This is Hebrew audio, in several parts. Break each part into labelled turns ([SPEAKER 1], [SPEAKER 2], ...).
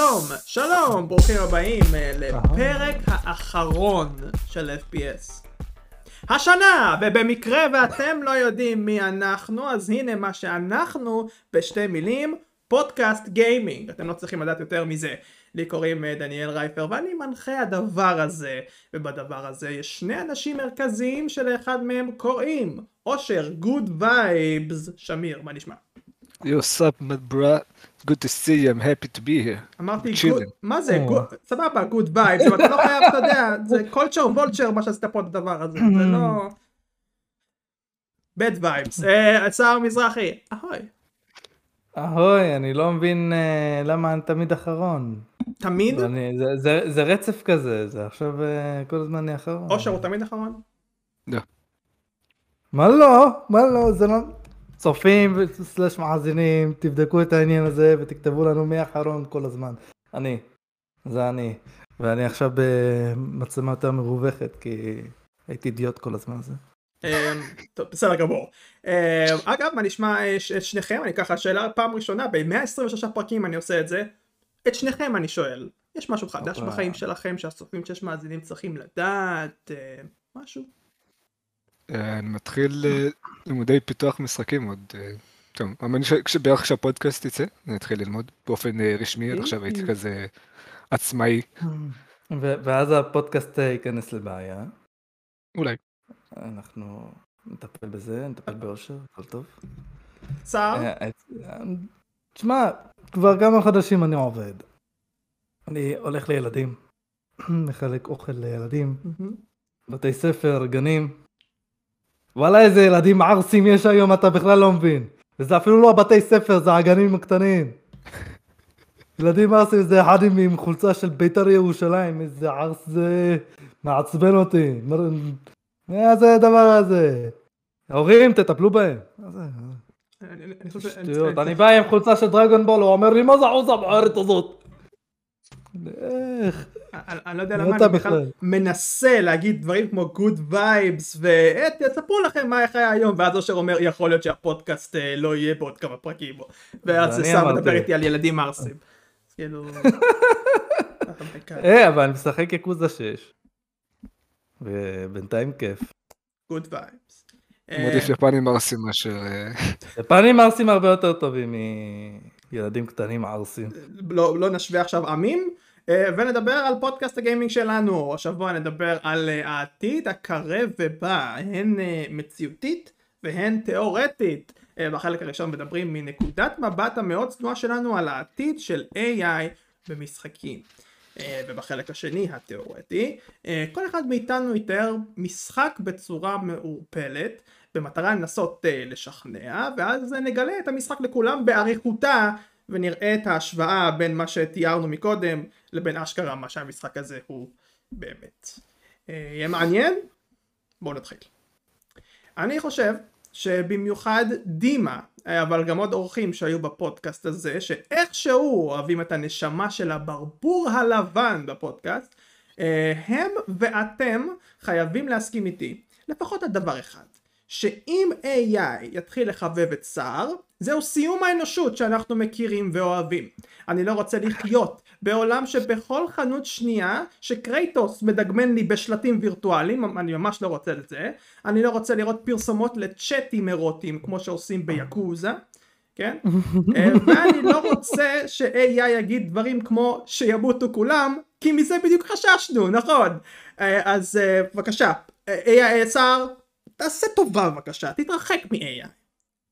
[SPEAKER 1] שלום, שלום, ברוכים הבאים אה, לפרק האחרון של FPS. השנה, ובמקרה ואתם לא יודעים מי אנחנו, אז הנה מה שאנחנו בשתי מילים, פודקאסט גיימינג. אתם לא צריכים לדעת יותר מזה. לי קוראים אה, דניאל רייפר ואני מנחה הדבר הזה, ובדבר הזה יש שני אנשים מרכזיים שלאחד מהם קוראים אושר, good vibes, שמיר, מה נשמע?
[SPEAKER 2] What's up, my bro? Good to see you, I'm happy to be here.
[SPEAKER 1] אמרתי, מה זה, good- סבבה, good vibes, אבל אתה לא חייב, אתה יודע, זה culture vulture מה שעשית פה את הדבר הזה, זה לא... bad vibes. אה, שחר מזרחי, אהוי.
[SPEAKER 3] אהוי, אני לא מבין אה, למה אני תמיד אחרון.
[SPEAKER 1] תמיד?
[SPEAKER 3] זה, רצף כזה, זה עכשיו אה, כל הזמן אני אחרון.
[SPEAKER 1] אושר הוא תמיד אחרון?
[SPEAKER 3] מה לא? מה לא? זה לא... צופים סלאש מאזינים, תבדקו את העניין הזה ותכתבו לנו מי האחרון כל הזמן. אני. זה אני. ואני עכשיו במצלמה יותר מרווחת כי הייתי אידיוט כל הזמן הזה.
[SPEAKER 1] טוב, בסדר גמור. אגב, מה נשמע את שניכם? אני ככה, שאלה פעם ראשונה, ב-126 פרקים אני עושה את זה. את שניכם אני שואל, יש משהו חדש. בחיים שלכם שהצופים שיש מאזינים צריכים לדעת? משהו?
[SPEAKER 2] אה, אני מתחיל אה, לימודי פיתוח משחקים עוד... אה, טוב, אני חושב שבערך כשהפודקאסט יצא, אני אתחיל ללמוד באופן אה, רשמי, עד עכשיו הייתי כזה עצמאי,
[SPEAKER 3] ו- ואז הפודקאסט אה, ייכנס לבעיה.
[SPEAKER 2] אולי.
[SPEAKER 3] אנחנו נטפל בזה, נטפל באושר, הכל טוב. אה, אה, תשמע, כבר כמה חודשים אני עובד. אני הולך לילדים, מחלק אוכל לילדים. בתי ספר, גנים. וואלה איזה ילדים ערסים יש היום אתה בכלל לא מבין. וזה אפילו לא הבתי ספר, זה הגנים הקטנים. ילדים ערסים זה אחד עם, עם חולצה של בית"ר ירושלים, איזה ערס זה מעצבן אותי. מה זה הדבר הזה? ההורים תטפלו בהם. שטויות,
[SPEAKER 1] אני-
[SPEAKER 3] בא עם חולצה של Dragon Ball, הוא אומר לי מה זה החולצה המכוערת הזאת? איך?
[SPEAKER 1] אני לא יודע למה
[SPEAKER 3] אתה
[SPEAKER 1] אני בכלל? מנסה להגיד דברים כמו good vibes ותספרו לכם מה איך היה היום ואז אושר אומר יכול להיות שהפודקאסט אה, לא יהיה בעוד כמה פרקים ואז
[SPEAKER 3] ואני
[SPEAKER 1] סתם. מדבר איתי על ילדים ערסים. כאילו...
[SPEAKER 3] אה, אבל אני משחק Yakuza 6. ובינתיים כיף.
[SPEAKER 1] good vibes.
[SPEAKER 2] מעדיף יפנים ערסים מאשר... אה,
[SPEAKER 3] יפנים ערסים הרבה יותר טובים מילדים קטנים ערסים.
[SPEAKER 1] לא לא נשווה עכשיו עמים אה, ונדבר על פודקאסט הגיימינג שלנו. השבוע נדבר על אה, העתיד הקרב ובא. הן אה, מציאותית והן תיאורטית. אה, בחלק הראשון מדברים מנקודת מבט המאוד צנועה שלנו על העתיד של AI במשחקים. אה, ובחלק השני התיאורטי אה, כל אחד מאיתנו יתאר משחק בצורה מעורפלת במטרה לנסות אה, לשכנע ואז אה, נגלה את המשחק לכולם באריכותה ונראה את ההשוואה בין מה שתיארנו מקודם לבין אשכרה מה שהמשחק הזה הוא באמת. אה, יהיה מעניין? בואו נתחיל. אני חושב שבמיוחד דימה, אה, אבל גם עוד אורחים שהיו בפודקאסט הזה, שאיכשהו אוהבים את הנשמה של הברבור הלבן בפודקאסט, אה, הם ואתם חייבים להסכים איתי, לפחות על דבר אחד, שאם AI יתחיל לחבב את סער, זהו סיום האנושות שאנחנו מכירים ואוהבים. אני לא רוצה לחיות בעולם שבכל חנות שנייה שקרייטוס מדגמן לי בשלטים וירטואליים, אני ממש לא רוצה את זה. אני לא רוצה לראות פרסומות לצ'אטים אירוטיים כמו שעושים ביאקוזה. כן? אה, ואני לא רוצה ש-AI יגיד דברים כמו שימותו כולם, כי מזה בדיוק חששנו, נכון? אה, אז אה, בבקשה, AI סער, תעשה טובה בבקשה, תתרחק מ-AI,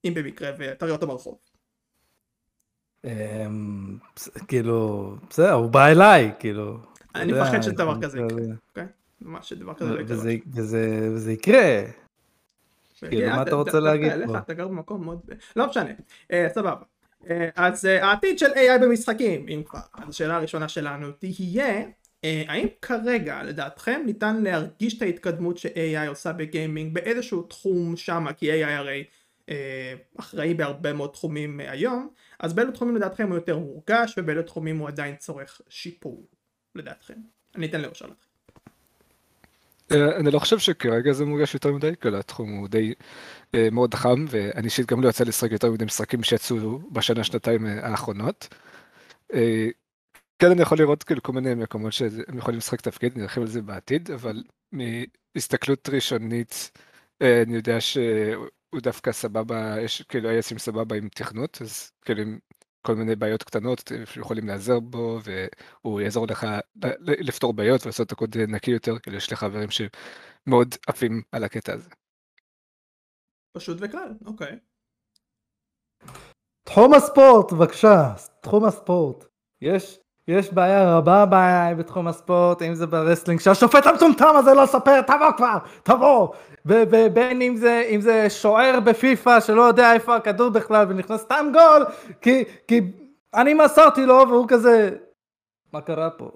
[SPEAKER 1] אם במקרה ותראה אותו ברחוב.
[SPEAKER 3] אמ, כאילו, בסדר, הוא בא אליי, כאילו.
[SPEAKER 1] אני מפחד שדבר
[SPEAKER 3] זה-
[SPEAKER 1] כזה יקרה, אוקיי? ממש שדבר כזה לא יקרה.
[SPEAKER 3] וזה- יקרה. כאילו, מה אתה רוצה להגיד פה?
[SPEAKER 1] אתה גר במקום מאוד... לא משנה, אה, סבבה. אה, אז אה, העתיד של AI במשחקים, אם כבר. אז השאלה הראשונה שלנו תהיה, האם כרגע לדעתכם ניתן להרגיש את ההתקדמות ש-AI עושה בגיימינג באיזשהו תחום שמה, כי AI הרי אה, אחראי בהרבה מאוד תחומים אה, היום, אז באילו תחומים לדעתכם הוא יותר מורגש ובאילו תחומים הוא עדיין צורך שיפור, לדעתכם. אני אתן לאושר להתחיל.
[SPEAKER 2] אה, אני לא חושב שכרגע זה מורגש יותר מדי, כי התחום הוא די אה, מאוד חם, ואני אישית גם לא יצא לשחק יותר מדי משחקים שיצאו בשנה שנתיים אה, האחרונות. כן אני יכול לראות כאילו כל מיני מקומות שהם יכולים לשחק תפקיד, נרחיב על זה בעתיד, אבל מהסתכלות ראשונית אה, אני יודע שהוא דווקא סבבה, יש כאילו sim סבבה עם תכנות, אז כאילו עם כל מיני בעיות קטנות שיכולים להיעזר בו, והוא יעזור לך לפתור בעיות ולעשות את הקוד נקי יותר, כאילו יש לי חברים שמאוד עפים על הקטע הזה.
[SPEAKER 1] פשוט וקל, אוקיי.
[SPEAKER 3] תחום הספורט, בבקשה, תחום הספורט. יש, יש בעיה רבה בעיה בתחום הספורט, אם זה ב wrestling, שהשופט המטומטם הזה לא ספר, תבוא כבר, תבוא. ובין אם זה, אם זה שוער בפיפא שלא יודע איפה הכדור בכלל ונכנס סתם גול, כי, כי אני מסרתי לו והוא כזה, מה קרה פה?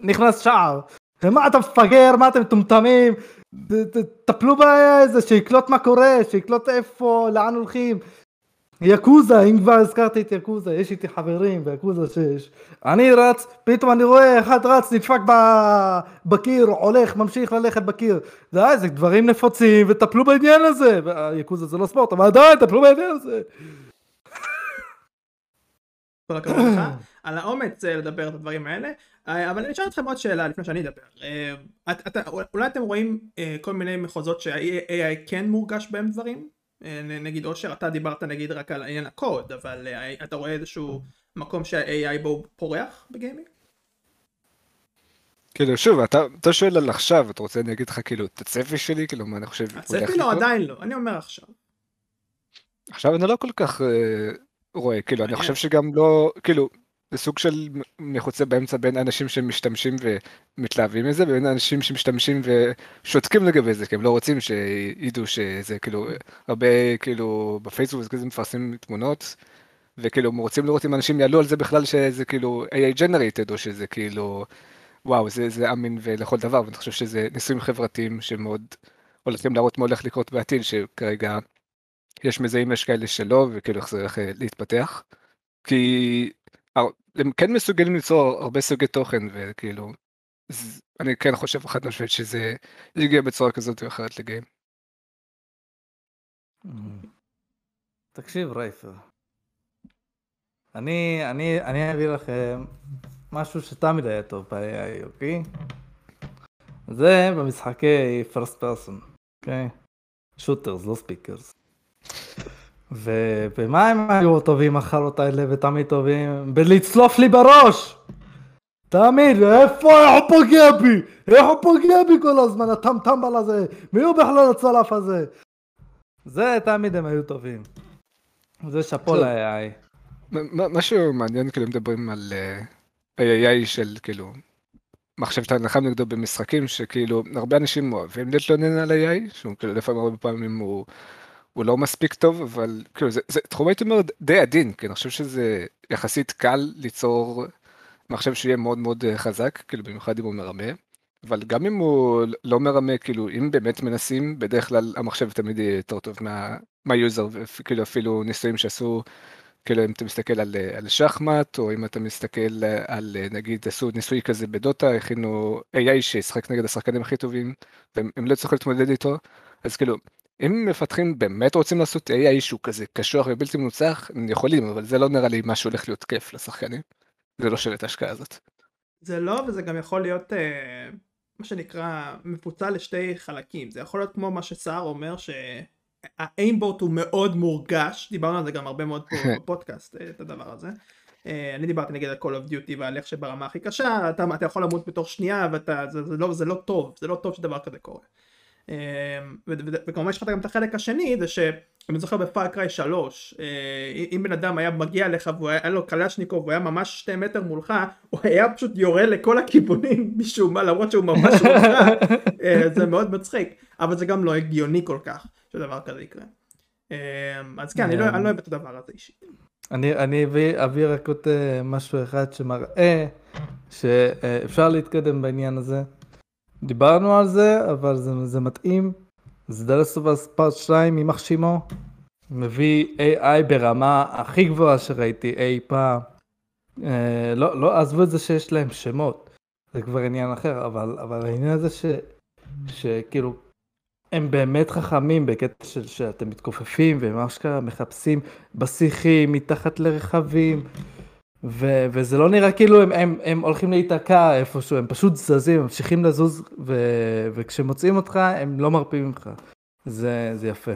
[SPEAKER 3] נכנס שער. ומה אתה מפגר, מה אתם מטומטמים? טפלו איזה, שיקלוט מה קורה, שיקלוט איפה, לאן הולכים. יקוזה, אם כבר הזכרתי את יקוזה, יש איתי חברים ביקוזה 6. אני רץ, פתאום אני רואה אחד רץ, נדפק בקיר, הולך, ממשיך ללכת בקיר. די, זה דברים נפוצים, וטפלו בעניין הזה. יקוזה זה לא ספורט, אבל די, טפלו בעניין הזה.
[SPEAKER 1] כל הכבוד לך על האומץ אה, לדבר את הדברים האלה. אה, אבל אני אשאל אתכם עוד שאלה לפני שאני אדבר. אה, אולי אתם רואים כל מיני מחוזות שה-AI כן מורגש בהם דברים? אה, נגיד אושר אתה דיברת נגיד רק על עניין הקוד אבל אה, אתה רואה איזשהו מקום שה-AI בו פורח בגיימינג?
[SPEAKER 2] כאילו שוב אתה, אתה שואל על עכשיו אתה רוצה אני אגיד לך כאילו את הצפי שלי כאילו מה אני חושב
[SPEAKER 1] הצפי לא עדיין לא אני אומר עכשיו.
[SPEAKER 2] עכשיו אני לא כל כך uh, רואה כאילו אני חושב שגם לא כאילו זה סוג של מחוצה באמצע בין אנשים שמשתמשים ומתלהבים מזה ובין אנשים שמשתמשים ושותקים לגבי זה כי הם לא רוצים שידעו שזה כאילו הרבה כאילו בפייסבוק זה כזה מפרסמים תמונות וכאילו רוצים לראות אם אנשים יעלו על זה בכלל שזה כאילו AI generated או שזה כאילו וואו זה, זה אמין ולכל דבר ואני חושב שזה ניסויים חברתיים שמאוד הולכים להראות מה הולך לקרות בעתיד שכרגע יש מזהים יש כאלה שלא וכאילו איך זה הולך להתפתח. כי הם כן מסוגלים ליצור הרבה סוגי תוכן וכאילו אני כן חושב חד משמעית שזה יגיע בצורה כזאת או אחרת לגיים.
[SPEAKER 3] תקשיב רייפר. אני אני אני אביא לכם משהו שתמיד היה טוב ב-AI, אוקיי? זה במשחקי first person, אוקיי? שוטרס, לא ספיקרס. ובמה הם היו טובים החלות האלה ותמיד טובים? בלצלוף לי בראש! תמיד, איפה, איך הוא פוגע בי? איך הוא פוגע בי כל הזמן, הטמטמבל הזה? מי הוא בכלל הצלף הזה? זה תמיד הם היו טובים. זה שאפו ל-AI.
[SPEAKER 2] משהו מעניין כאילו מדברים על אה, AI של כאילו מחשב שאתה נלחם נגדו במשחקים שכאילו הרבה אנשים אוהבים להתלונן על AI שהוא כאילו לפעמים הרבה פעמים הוא הוא לא מספיק טוב, אבל כאילו זה, זה תחום הייתי אומר די עדין, כי אני חושב שזה יחסית קל ליצור מחשב שיהיה מאוד מאוד אה, חזק, כאילו במיוחד אם הוא מרמה, אבל גם אם הוא לא מרמה, כאילו אם באמת מנסים, בדרך כלל המחשב תמיד יהיה יותר טוב מה, מהיוזר, וכאילו אפילו ניסויים שעשו, כאילו אם אתה מסתכל על, אה, על שחמט, או אם אתה מסתכל אה, על נגיד עשו ניסוי כזה בדוטה, הכינו AI שישחק נגד השחקנים הכי טובים, והם לא צריכים להתמודד איתו, אז כאילו אם מפתחים באמת רוצים לעשות AI שהוא כזה קשוח ובלתי מנוצח, הם יכולים, אבל זה לא נראה לי מה שהולך להיות כיף לשחקנים. זה לא שווה את ההשקעה הזאת.
[SPEAKER 1] זה לא, וזה גם יכול להיות אה, מה שנקרא מפוצל לשתי חלקים. זה יכול להיות כמו מה שסער אומר שהאיימבוט הוא מאוד מורגש, דיברנו על זה גם הרבה מאוד פה בפודקאסט, אה, את הדבר הזה. אה, אני דיברתי נגיד על Call of Duty ועל איך שברמה הכי קשה, אתה, אתה יכול למות בתוך שנייה ואתה, זה, זה, לא, זה לא טוב, זה לא טוב שדבר כזה קורה. אמ, וכמובן יש לך גם את החלק השני זה שאני זוכר בפארקריי 3 אה, אם בן אדם היה מגיע לך והיה לו קלשניקוב והוא היה ממש שתי מטר מולך הוא היה פשוט יורה לכל הכיוונים משום מה למרות שהוא ממש מולך אה, זה מאוד מצחיק אבל זה גם לא הגיוני כל כך שדבר כזה יקרה אמ, אז כן אני לא, לא אוהב את הדבר הזה אישית.
[SPEAKER 3] אני, אביא רק עוד אה, משהו אחד שמראה שאפשר להתקדם בעניין הזה. דיברנו על זה, אבל זה, זה מתאים. זה The Last of Us Part 2 יימח שמו. מביא AI ברמה הכי גבוהה שראיתי אי פעם. אה, לא, לא, עזבו את זה שיש להם שמות. זה כבר עניין אחר, אבל, אבל העניין הזה ש, שכאילו הם באמת חכמים בקטע של שאתם מתכופפים ומה שקרה מחפשים בשיחים מתחת לרכבים ו- וזה לא נראה כאילו הם, הם, הם הולכים להיתקע איפשהו, הם פשוט זזים, ממשיכים לזוז, ו- וכשמוצאים אותך הם לא מרפים ממך. זה, זה יפה.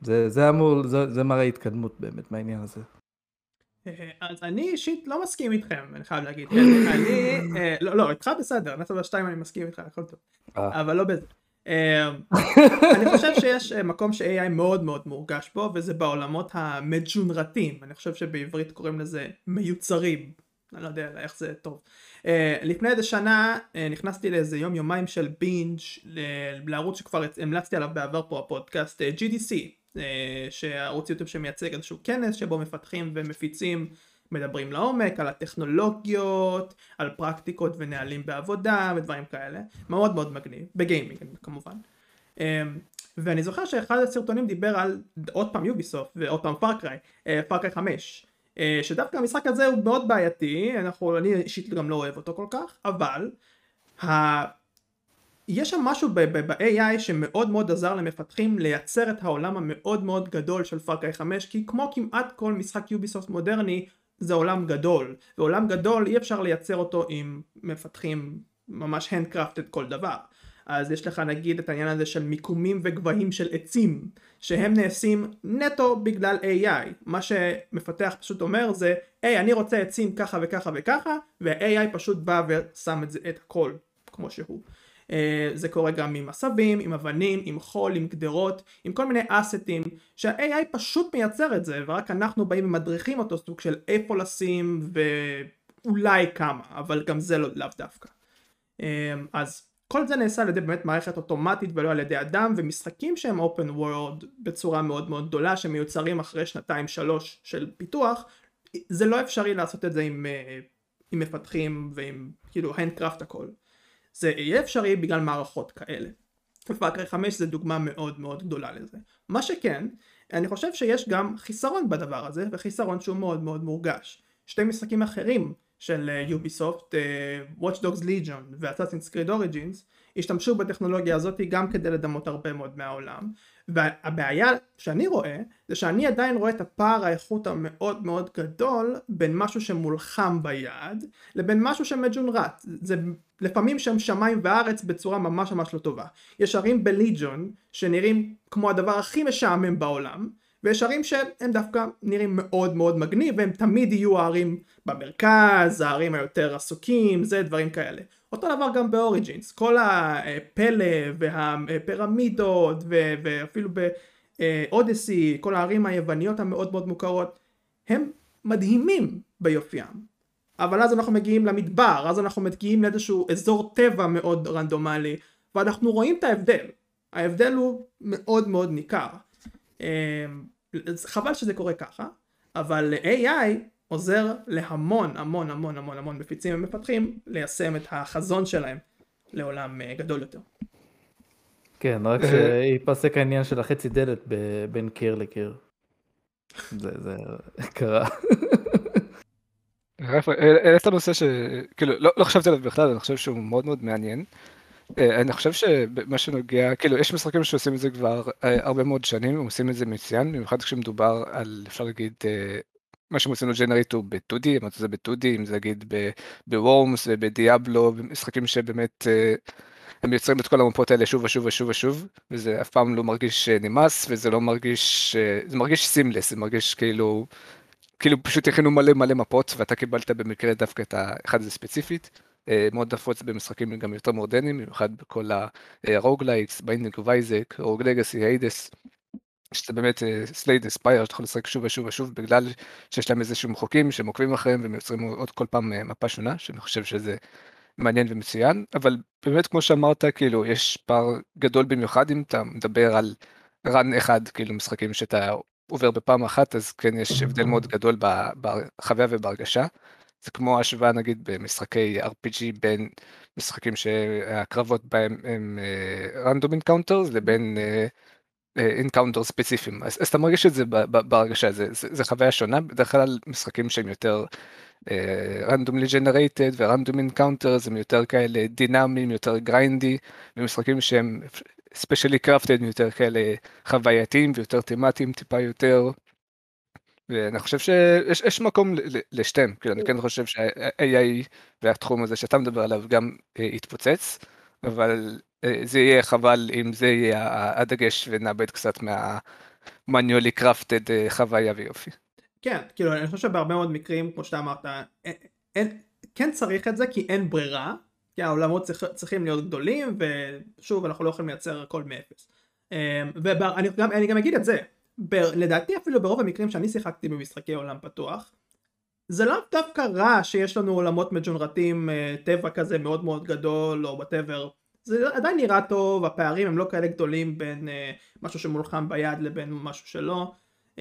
[SPEAKER 3] זה, זה אמור, זה, זה מראה התקדמות באמת מהעניין הזה.
[SPEAKER 1] אה, אז אני אישית לא מסכים איתכם, אני חייב להגיד. אני, אני אה, לא, לא, איתך בסדר, נטו בשתיים אני מסכים איתך, הכל טוב.
[SPEAKER 3] אה.
[SPEAKER 1] אבל לא בזה. אה, אני חושב שיש אה, מקום ש-AI מאוד מאוד מורגש בו, וזה בעולמות המג'ונרטים. אני חושב שבעברית קוראים לזה מיוצרים. אני לא יודע איך זה טוב. Uh, לפני איזה שנה uh, נכנסתי לאיזה יום יומיים של בינג' לערוץ שכבר המלצתי עליו בעבר פה הפודקאסט uh, GDC uh, שערוץ יוטיוב שמייצג איזשהו כנס שבו מפתחים ומפיצים מדברים לעומק על הטכנולוגיות על פרקטיקות ונהלים בעבודה ודברים כאלה. מאוד מאוד מגניב. בגיימינג כמובן. um, ואני זוכר שאחד הסרטונים דיבר על עוד פעם Ubisoft ועוד פעם Far Cry Far Cry 5 אה, שדווקא המשחק הזה הוא מאוד בעייתי, אנחנו, אני אישית גם לא אוהב אותו כל כך, אבל ה... יש שם משהו ב-AI שמאוד מאוד עזר למפתחים לייצר את העולם המאוד מאוד גדול של Far Cry 5 כי כמו כמעט כל משחק Ubisoft מודרני זה עולם גדול ועולם גדול אי אפשר לייצר אותו עם מפתחים ממש handcrafted כל דבר. אז יש לך נגיד את העניין הזה של מיקומים וגבהים של עצים שהם נעשים נטו בגלל AI מה שמפתח פשוט אומר זה היי אני רוצה עצים ככה וככה וככה וה-AI פשוט בא ושם את זה את הכל כמו שהוא זה קורה גם עם עשבים, עם אבנים, עם חול, עם גדרות, עם כל מיני אסטים שה-AI פשוט מייצר את זה ורק אנחנו באים ומדריכים אותו סוג של איפה לשים ואולי כמה אבל גם זה לא לאו דווקא. uh, אז כל זה נעשה על ידי באמת מערכת אוטומטית ולא על ידי אדם ומשחקים שהם open world בצורה מאוד מאוד גדולה שמיוצרים אחרי שנתיים שלוש של פיתוח זה לא אפשרי לעשות את זה עם, אה, עם מפתחים ועם כאילו handcraft הכל זה יהיה אפשרי בגלל מערכות כאלה. ופאקרי 5 זה דוגמה מאוד מאוד גדולה לזה. מה שכן אני חושב שיש גם חיסרון בדבר הזה וחיסרון שהוא מאוד מאוד מורגש. שתי משחקים אחרים של יוביסופט, uh, Watch Dogs Legion ו-Assassin's Creed Origins השתמשו בטכנולוגיה הזאת גם כדי לדמות הרבה מאוד מהעולם. והבעיה שאני רואה זה שאני עדיין רואה את הפער האיכות המאוד מאוד גדול בין משהו שמולחם ביד לבין משהו שמג'ונרט זה לפעמים שם שמיים וארץ בצורה ממש ממש לא טובה. יש ערים בליג'ון שנראים כמו הדבר הכי משעמם בעולם ויש ערים שהם דווקא נראים מאוד מאוד מגניב והם תמיד יהיו הערים במרכז, הערים היותר עסוקים, זה דברים כאלה. אותו דבר גם באוריג'ינס, כל הפלא והפירמידות ו- ואפילו באודסי, כל הערים היווניות המאוד מאוד מוכרות, הם מדהימים ביופיים. אבל אז אנחנו מגיעים למדבר, אז אנחנו מגיעים לאיזשהו אזור טבע מאוד רנדומלי, ואנחנו רואים את ההבדל. ההבדל הוא מאוד מאוד ניכר. חבל שזה קורה ככה, אבל AI עוזר להמון המון המון המון המון מפיצים ומפתחים ליישם את החזון שלהם לעולם אה, גדול יותר.
[SPEAKER 3] כן, רק שיפסק העניין של החצי דלת בין קיר לקיר. זה, זה קרה.
[SPEAKER 2] העלית נושא שכאילו לא, לא חשבתי עליו בכלל, אני חושב שהוא מאוד מאוד מעניין. אה, אני חושב שבמה שנוגע, כאילו יש משחקים שעושים את זה כבר אה, הרבה מאוד שנים, הם עושים את זה מצוין, במיוחד כשמדובר על, אפשר להגיד, אה, מה שהם עושים לו ג'נרייט הוא ב-2D, אם זה ב-2D, אם זה נגיד ב Worms וב Diablo, משחקים שבאמת הם יוצרים את כל המפות האלה שוב ושוב ושוב ושוב, וזה אף פעם לא מרגיש נמאס, וזה לא מרגיש, זה מרגיש seamless, זה מרגיש כאילו, כאילו פשוט הכינו מלא מלא מפות, ואתה קיבלת במקרה דווקא את האחד הזה ספציפית. אה, מאוד נפוץ במשחקים גם יותר מודרניים, במיוחד בכל ה roguelikes, Binding of Isaac, Rogue Legacy, Hades, שזה באמת Slay the Spire שאתה יכול לשחק שוב ושוב ושוב בגלל שיש להם איזה שהם חוקים שהם עוקבים אחריהם והם יוצרים עוד כל פעם אה, מפה שונה, שאני חושב שזה מעניין ומצוין, אבל באמת כמו שאמרת, כאילו יש פער גדול במיוחד אם אתה מדבר על run אחד, כאילו משחקים שאתה עובר בפעם אחת, אז כן יש הבדל מאוד גדול בחוויה ובהרגשה. זה כמו השוואה נגיד במשחקי RPG בין משחקים שהקרבות בהם הם uh, encounters לבין encounter uh, ספציפיים אז, אז אתה מרגיש את זה בהרגשה. זה, זה, זה חוויה שונה. בדרך כלל משחקים שהם יותר randomly generated ו random encounters הם יותר כאלה דינמיים יותר grindy ומשחקים שהם specially crafted יותר כאלה חווייתיים ויותר תמטיים טיפה יותר ואני חושב שיש יש מקום לשתיהם, כאילו אני כן חושב שה-AI והתחום הזה שאתה מדבר עליו גם אה, יתפוצץ, אבל אה, זה יהיה חבל אם זה יהיה הדגש ונאבד קצת מה-manually crafted אה, חוויה ויופי.
[SPEAKER 1] כן, כאילו אני חושב שבהרבה מאוד מקרים, כמו שאתה אמרת, אין, אין, כן צריך את זה כי אין ברירה, כי העולמות צריך, צריכים להיות גדולים, ושוב אנחנו לא יכולים לייצר הכל מאפס. ואני גם, גם אגיד את זה, ב, לדעתי אפילו ברוב המקרים שאני שיחקתי במשחקי עולם פתוח, זה לאו דווקא רע שיש לנו עולמות מג'ונרטים, אה, טבע כזה מאוד מאוד גדול, או whatever. זה עדיין נראה טוב, הפערים הם לא כאלה גדולים בין uh, משהו שמולחם ביד לבין משהו שלא. Uh,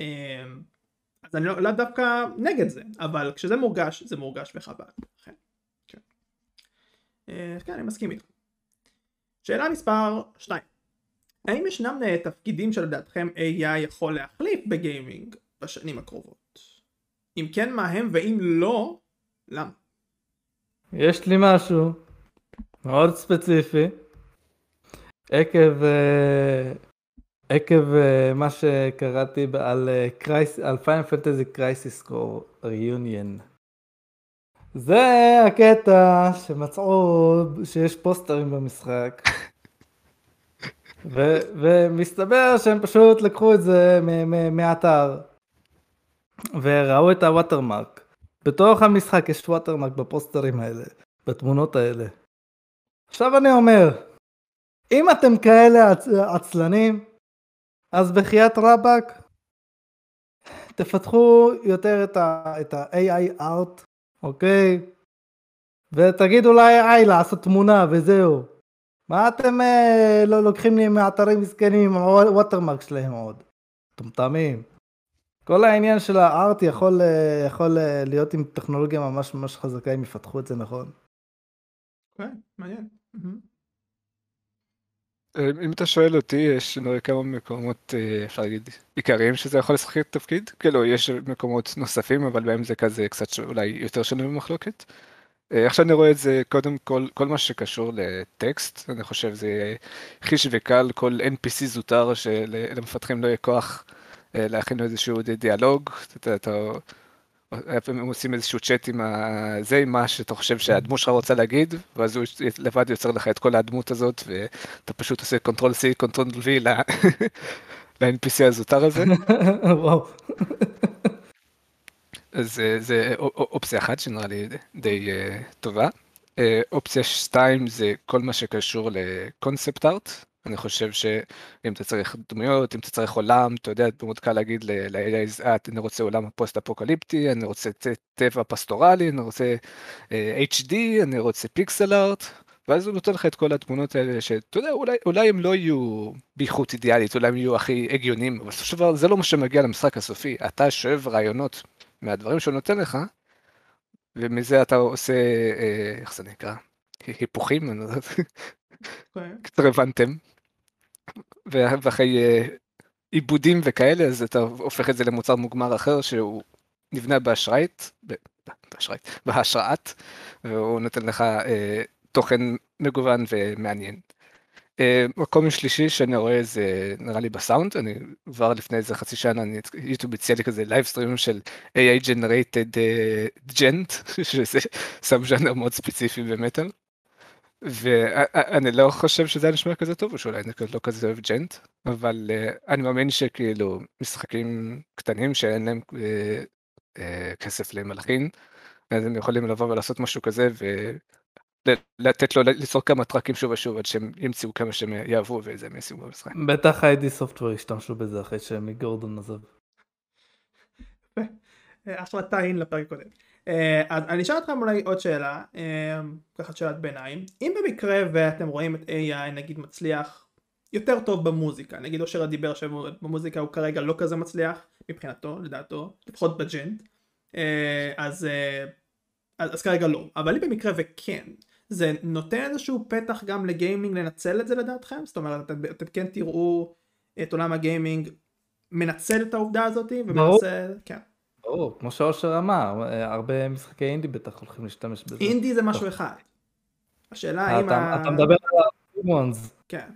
[SPEAKER 1] אז אני לא, לא דווקא נגד זה, אבל כשזה מורגש, זה מורגש וחבל. כן. כן. Uh, כן, אני מסכים איתך. שאלה מספר 2. האם ישנם תפקידים שלדעתכם AI יכול להחליף בגיימינג בשנים הקרובות? אם כן מה הם ואם לא, למה?
[SPEAKER 3] יש לי משהו מאוד ספציפי עקב אה, עקב אה, מה שקראתי על Final Fantasy Crisis Core Reunion. זה הקטע שמצאו שיש פוסטרים במשחק ו- ומסתבר שהם פשוט לקחו את זה מאתר וראו את הווטרמרק. בתוך המשחק יש ווטרמרק בפוסטרים האלה, בתמונות האלה. עכשיו אני אומר, אם אתם כאלה עצ... עצלנים, אז בחייאת רבאק, תפתחו יותר את ה- ה-AI art, אוקיי? ותגידו ל-AI לעשות תמונה וזהו. מה אתם אה, לא לוקחים לי מאתרים מסכנים עם הווטרמרק שלהם עוד? מטומטמים. כל העניין של הארט יכול, אה, יכול אה, להיות עם טכנולוגיה ממש ממש חזקה אם יפתחו את זה נכון.
[SPEAKER 1] כן, מעניין.
[SPEAKER 2] אם אתה שואל אותי, יש נראה כמה מקומות, אפשר להגיד, עיקריים שזה יכול לשחק תפקיד. כאילו, יש מקומות נוספים, אבל בהם זה כזה קצת אולי יותר שנוי במחלוקת. איך שאני רואה את זה, קודם כל, כל מה שקשור לטקסט, אני חושב זה חיש וקל, כל NPC זוטר שלמפתחים לא יהיה כוח אה, להכין לו איזשהו דיאלוג, אתה, אתה, הם עושים איזשהו צ'אט עם זה, עם מה שאתה חושב שהדמות שלך רוצה להגיד, ואז הוא לבד יוצר לך את כל הדמות הזאת, ואתה פשוט עושה control C, control V ל-NPC הזוטר הזה.
[SPEAKER 3] וואו.
[SPEAKER 2] אז זה אופציה אחת שנראה לי די uh, טובה. Uh, אופציה שתיים זה כל מה שקשור ל concept art. אני חושב שאם אתה צריך דמויות, אם אתה צריך עולם, אתה יודע, מאוד קל להגיד ל-AI, אה, אני רוצה עולם פוסט אפוקליפטי, אני רוצה טבע פסטורלי, אני רוצה uh, HD, אני רוצה pixel art, ואז הוא נותן לך את כל התמונות האלה שאתה יודע, אולי, אולי הם לא יהיו באיכות אידיאלית, אולי הם יהיו הכי הגיוניים, אבל בסופו של דבר זה לא מה שמגיע למשחק הסופי. אתה שואב רעיונות מהדברים שהוא נותן לך, ומזה אתה עושה, אה, איך זה נקרא? היפוכים? אני לא יודע,
[SPEAKER 1] כן.
[SPEAKER 2] קצת הבנתם. ואחרי אה, עיבודים וכאלה, אז אתה הופך את זה למוצר מוגמר אחר שהוא נבנה באשראית, באשראית, בהשראת, והוא נותן לך אה, תוכן מגוון ומעניין. אה, מקום שלישי שאני רואה זה נראה לי בסאונד, אני כבר לפני איזה חצי שנה, אני יוטיוב הציע לי כזה live סטרימים של AI Generated djent, שזה סאב ז'אנר מאוד ספציפי במטאל. ואני לא חושב שזה היה נשמע כזה טוב, או שאולי אני לא כזה אוהב djent, אבל uh, אני מאמין שכאילו משחקים קטנים שאין להם uh, uh, כסף למלחין, אז הם יכולים לבוא ולעשות משהו כזה, לתת לו ליצור כמה טראקים שוב ושוב עד שהם ימצאו כמה שהם יעברו וזה הם ישימו במשחק.
[SPEAKER 3] בטח היידי סופטוור השתמשו בזה אחרי שמגורדון עזב.
[SPEAKER 1] אחלה טעין לפרק קודם. אה, אז אני אשאל אתכם אולי עוד שאלה, אה, ככה שאלת ביניים, אם במקרה ואתם רואים את AI נגיד מצליח יותר טוב במוזיקה, נגיד אושר דיבר שבמוזיקה הוא כרגע לא כזה מצליח מבחינתו, לדעתו, לפחות בג'נט, אה, אז, אז, אז כרגע לא, אבל אם במקרה וכן, זה נותן איזשהו פתח גם לגיימינג לנצל את זה לדעתכם? זאת אומרת אתם, אתם כן תראו את עולם הגיימינג מנצל את העובדה הזאת ומנסה, כן.
[SPEAKER 3] ברור, כמו שאושר אמר, הרבה משחקי אינדי בטח הולכים להשתמש בזה.
[SPEAKER 1] אינדי זה משהו אחד. השאלה האם
[SPEAKER 3] אתה, ה... אתה מדבר על הפימונס.
[SPEAKER 1] כן.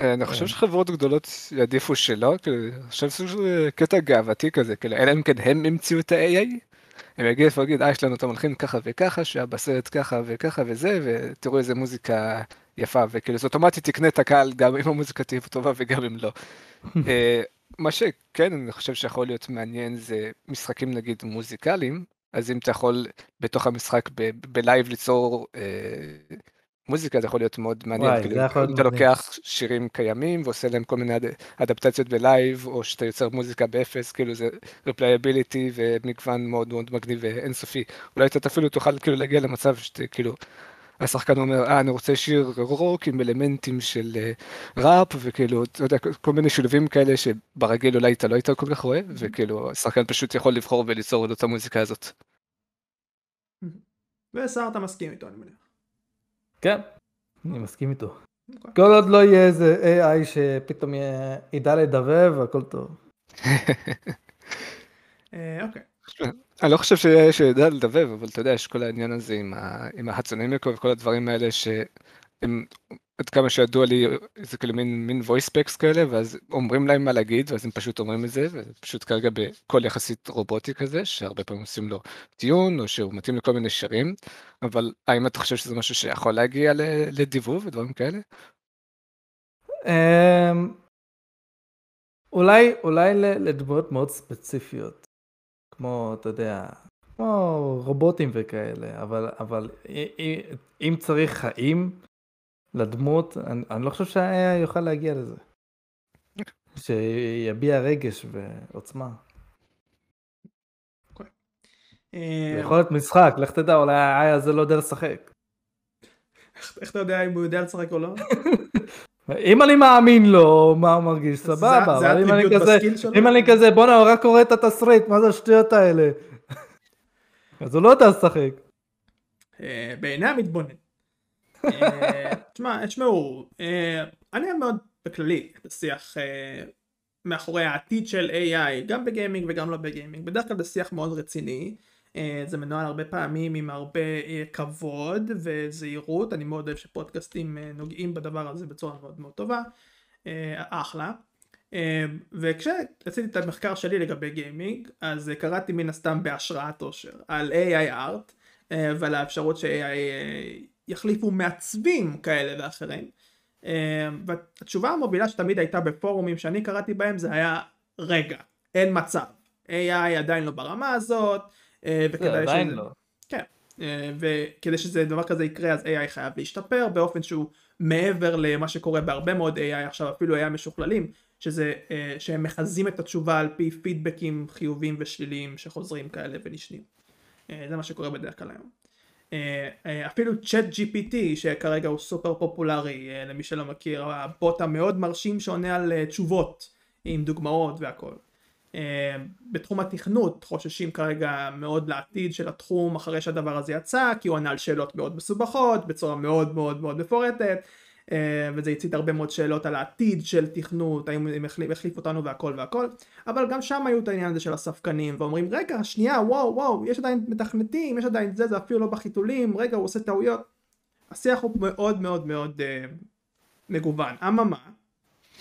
[SPEAKER 2] אה, אני חושב שחברות גדולות יעדיפו שלא, כאילו, אני חושב שזה קטע גאוותי כזה, כאילו, אלא אם כן הם המציאו את ה-AI, הם יגידו ויגיד, אה, יש לנו את המלחין ככה וככה, שהיה בסרט ככה וככה וזה, ותראו איזה מוזיקה יפה, וכאילו, זה אוטומטית תקנה את הקהל גם אם המוזיקה תהיה טובה וגם אם לא. אה, מה שכן, אני חושב שיכול להיות מעניין זה משחקים נגיד מוזיקליים, אז אם אתה יכול בתוך המשחק ב live ליצור אה, מוזיקה זה יכול להיות מאוד מעניין,
[SPEAKER 3] וואי,
[SPEAKER 2] כאילו, אתה
[SPEAKER 3] מדהים.
[SPEAKER 2] לוקח שירים קיימים ועושה להם כל מיני אד- אדפטציות ב live, או שאתה יוצר מוזיקה באפס, כאילו זה replayability ומגוון מאוד מאוד מגניב ואינסופי. אולי אתה אפילו תוכל כאילו להגיע למצב שאתה כאילו, השחקן אומר, אה, אני רוצה שיר רוק עם אלמנטים של אה, ראפ, וכאילו, אתה יודע, כל מיני שילובים כאלה שברגיל אולי אתה לא היית כל כך רואה, וכאילו, השחקן פשוט יכול לבחור וליצור את המוזיקה הזאת.
[SPEAKER 1] ושר אתה מסכים איתו אני מניח.
[SPEAKER 3] כן, אני מסכים איתו.
[SPEAKER 1] אוקיי.
[SPEAKER 3] כל עוד לא יהיה איזה AI שפתאום ידע לדבב, הכל טוב.
[SPEAKER 1] אה, אוקיי.
[SPEAKER 2] אני לא חושב שיש שיודע לדבב, אבל אתה יודע, יש כל העניין הזה עם, ה... עם ההצונמיקו וכל הדברים האלה שהם, עד כמה שידוע לי, זה כאילו מין, מין voice packs כאלה, ואז אומרים להם מה להגיד, ואז הם פשוט אומרים את זה, ופשוט כרגע בקול יחסית רובוטי כזה, שהרבה פעמים עושים לו טיון, או שהוא מתאים לכל מיני שירים, אבל האם אתה חושב שזה משהו שיכול להגיע לדיבוב ודברים כאלה?
[SPEAKER 3] אמ, אולי, אולי ל- לדמויות מאוד ספציפיות, כמו, אתה יודע, כמו רובוטים וכאלה, אבל, אבל אם צריך חיים לדמות, אני, אני לא חושב שה-AI יוכל להגיע לזה. שיביע רגש ועוצמה. זה יכול להיות משחק, לך תדע, אולי ה-AI הזה לא יודע לשחק.
[SPEAKER 1] איך- אתה יודע אם הוא יודע לשחק או לא?
[SPEAKER 3] אם אני מאמין לו, מה הוא מרגיש, סבבה,
[SPEAKER 1] זה
[SPEAKER 3] אבל אם אני
[SPEAKER 1] הטריביוט
[SPEAKER 3] כזה,
[SPEAKER 1] בסקיל שלו?
[SPEAKER 3] אם אני כזה, בואנה, הוא רק קורא את התסריט, מה זה השטויות האלה? אז הוא לא יודע לשחק.
[SPEAKER 1] אה, בעיני המתבונן. אה, תשמע, תשמעו, אה, אני מאוד בכללי את השיח אה, מאחורי העתיד של AI, גם בגיימינג וגם לא בגיימינג. בדרך כלל זה שיח מאוד רציני. זה מנוהל הרבה פעמים עם הרבה כבוד וזהירות. אני מאוד אוהב שפודקאסטים נוגעים בדבר הזה בצורה מאוד מאוד טובה. אחלה. וכשעשיתי את המחקר שלי לגבי גיימינג, אז קראתי מן הסתם בהשראת אושר על AI art. ועל האפשרות ש-AI יחליפו מעצבים כאלה ואחרים. אה, והתשובה המובילה שתמיד הייתה בפורומים שאני קראתי בהם זה היה רגע, אין מצב. AI עדיין לא ברמה הזאת, אה, וכדאי
[SPEAKER 3] זה עדיין
[SPEAKER 1] שזה-
[SPEAKER 3] לא.
[SPEAKER 1] כן, אה, וכדי שזה דבר כזה יקרה אז AI חייב להשתפר באופן שהוא מעבר למה שקורה בהרבה מאוד AI עכשיו אפילו AI משוכללים שזה אה, שהם מחזים את התשובה על פי פידבקים חיוביים ושליליים שחוזרים כאלה ונשנים. אה, זה מה שקורה בדרך כלל היום. אה, אה, אפילו צ'אט GPT שכרגע הוא סופר פופולרי אה, למי שלא מכיר הבוט המאוד מרשים שעונה על תשובות עם דוגמאות והכל. בתחום התכנות חוששים כרגע מאוד לעתיד של התחום אחרי שהדבר הזה יצא כי הוא ענה על שאלות מאוד מסובכות בצורה מאוד מאוד מאוד מפורטת וזה הצית הרבה מאוד שאלות על העתיד של תכנות האם הם החליף אותנו והכל והכל. אבל גם שם היו את העניין הזה של הספקנים ואומרים רגע שנייה וואו וואו יש עדיין מתכנתים יש עדיין זה זה אפילו לא בחיתולים רגע הוא עושה טעויות. השיח הוא מאוד מאוד מאוד אה, מגוון. אממה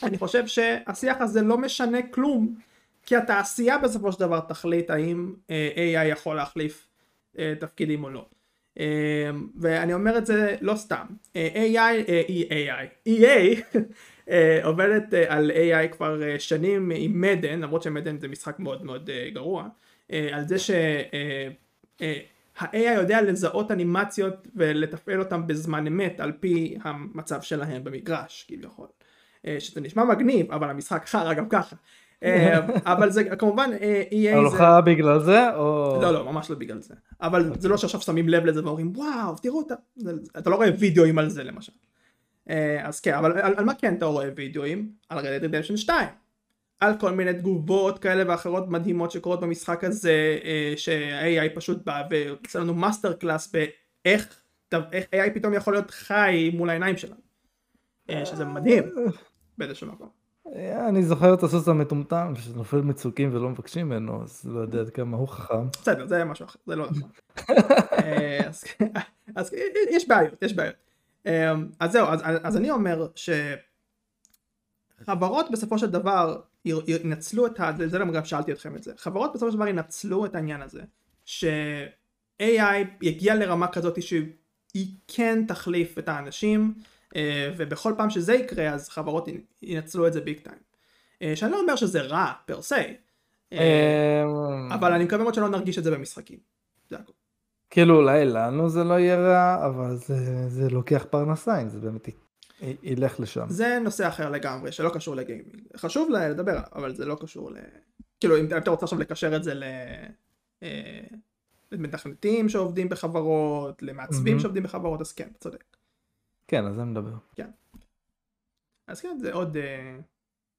[SPEAKER 1] אני חושב שהשיח הזה לא משנה כלום כי התעשייה בסופו של דבר תחליט האם אה, AI יכול להחליף אה, תפקידים או לא. אה, ואני אומר את זה לא סתם. אה, AI, אה, AI, EA אה, עובדת על AI כבר שנים עם מדן, למרות שמדן זה משחק מאוד מאוד גרוע, על זה שה-AI יודע לזהות אנימציות ולתפעל אותם בזמן אמת על פי המצב שלהם במגרש כביכול. שזה נשמע מגניב אבל המשחק חרא גם ככה. אה, אבל זה כמובן אה, EA.
[SPEAKER 3] לא בגלל זה, או...
[SPEAKER 1] לא לא ממש לא בגלל זה אבל זה לא שעכשיו שמים לב לזה ואומרים וואו תראו אותה אתה לא רואה וידאוים על זה למשל. אה, אז כן אבל על, מה כן אתה רואה וידאוים? על Red Dead Redemption 2. על כל מיני תגובות כאלה ואחרות מדהימות שקורות במשחק הזה שה-AI פשוט בא ועושה לנו masterclass באיך איך AI פתאום יכול להיות חי מול העיניים שלנו. שזה מדהים באיזשהו מקום.
[SPEAKER 3] אה, אני זוכר את הסוס המטומטם שנופל מצוקים ולא מבקשים ממנו, אז לא יודע עד כמה הוא חכם.
[SPEAKER 1] בסדר זה משהו אחר זה לא נכון. אה, אז- אז יש בעיות יש בעיות. אה, אז זהו אז, אני אומר ש... חברות בסופו של דבר ינצלו את ה... זה למה גם שאלתי אתכם את זה. חברות בסופו של דבר ינצלו את העניין הזה, ש-AI יגיע לרמה כזאת שהיא כן תחליף את האנשים, אה, ובכל פעם שזה יקרה אז חברות ינ- ינצלו את זה ביג טיים. אה, שאני לא אומר שזה רע פר סי, אה,
[SPEAKER 3] אמ,
[SPEAKER 1] אבל אני מקווה מאוד שלא נרגיש את זה במשחקים. זה הכל.
[SPEAKER 3] כאילו אולי לנו זה לא יהיה רע, אבל זה, זה לוקח פרנסה אם זה באמת ילך לשם.
[SPEAKER 1] זה נושא אחר לגמרי שלא קשור לגיימינג. חשוב לדבר עליו, אבל זה לא קשור ל... כאילו אם אתה רוצה עכשיו לקשר את זה ל... אה, למתכנתים שעובדים בחברות, למעצבים
[SPEAKER 3] מהמם.
[SPEAKER 1] שעובדים בחברות, אז כן, צודק.
[SPEAKER 3] כן, על זה מדבר.
[SPEAKER 1] אז כן, זה עוד, אה,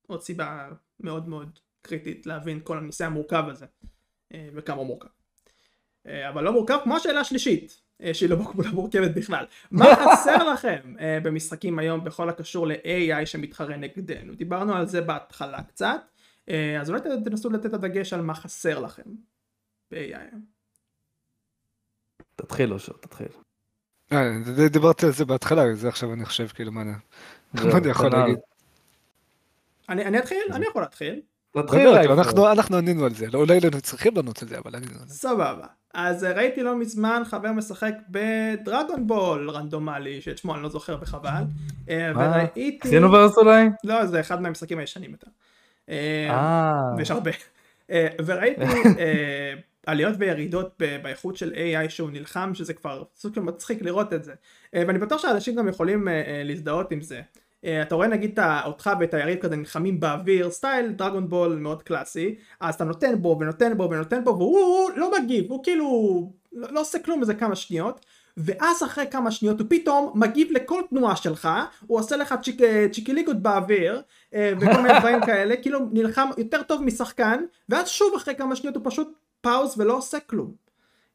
[SPEAKER 1] עוד סיבה מאוד מאוד קריטית להבין כל הנושא המורכב הזה, אה, וכמה הוא מורכב. אה, אבל לא מורכב כמו השאלה השלישית, אה, שהיא לא מור- לא מורכבת בכלל. מה חסר לכם אה, במשחקים היום בכל הקשור ל-AI שמתחרה נגדנו? דיברנו על זה בהתחלה קצת, אה, אז אולי תנסו לתת את הדגש על מה חסר לכם ב-AI.
[SPEAKER 3] תתחיל אושר, תתחיל.
[SPEAKER 2] אה, דיברתי על זה בהתחלה, זה עכשיו אני חושב כאילו מה אני- אני יכול
[SPEAKER 3] כנ"ל.
[SPEAKER 2] להגיד.
[SPEAKER 1] אני אתחיל? אני יכול להתחיל.
[SPEAKER 2] אנחנו- ענינו על זה, לא- אולי לא צריכים לענות על זה, אבל ענינו על זה.
[SPEAKER 1] סבבה. אז אה, ראיתי לא מזמן חבר משחק בדרגון בול רנדומלי, שאת שמו אני לא זוכר וחבל. אה? וראיתי...
[SPEAKER 3] Xenoverse אולי?
[SPEAKER 1] לא, זה אחד מהמשחקים הישנים יותר. אה, ויש הרבה. וראיתי עליות וירידות ב- באיכות של AI שהוא נלחם, שזה כבר סוג של מצחיק לראות את זה. אה, ואני בטוח שאנשים גם יכולים אה, אה, להזדהות עם זה. אתה רואה נגיד אותך ואת היריב כזה נלחמים באוויר, style Dragon Ball מאוד קלאסי, אז אתה נותן בו ונותן בו ונותן בו והוא הוא לא מגיב, הוא כאילו לא, לא עושה כלום איזה כמה שניות. ואז אחרי כמה שניות הוא פתאום מגיב לכל תנועה שלך, הוא עושה לך צ'יק, צ'יקיליקות באוויר, וכל מיני דברים כאלה, כאילו נלחם יותר טוב משחקן, ואז שוב אחרי כמה שניות הוא פשוט פאוז ולא עושה כלום.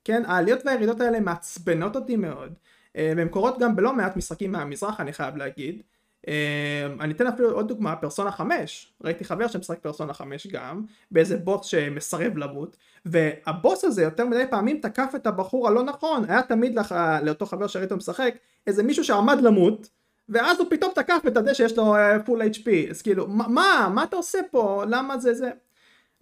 [SPEAKER 1] כן, העליות והירידות האלה מעצבנות אותי מאוד, אה, והן קורות גם בלא מעט משחקים מהמזרח אני חייב להגיד. אה, אני אתן אפילו עוד דוגמה, פרסונה 5, ראיתי חבר שמשחק פרסונה 5 גם, באיזה בוס שמסרב למות, והבוס הזה יותר מדי פעמים תקף את הבחור הלא נכון, היה תמיד לך, לאותו חבר שראית משחק, איזה מישהו שעמד למות, ואז הוא פתאום תקף את הזה שיש לו full uh, HP, אז כאילו, מה, מה אתה עושה פה, למה זה זה?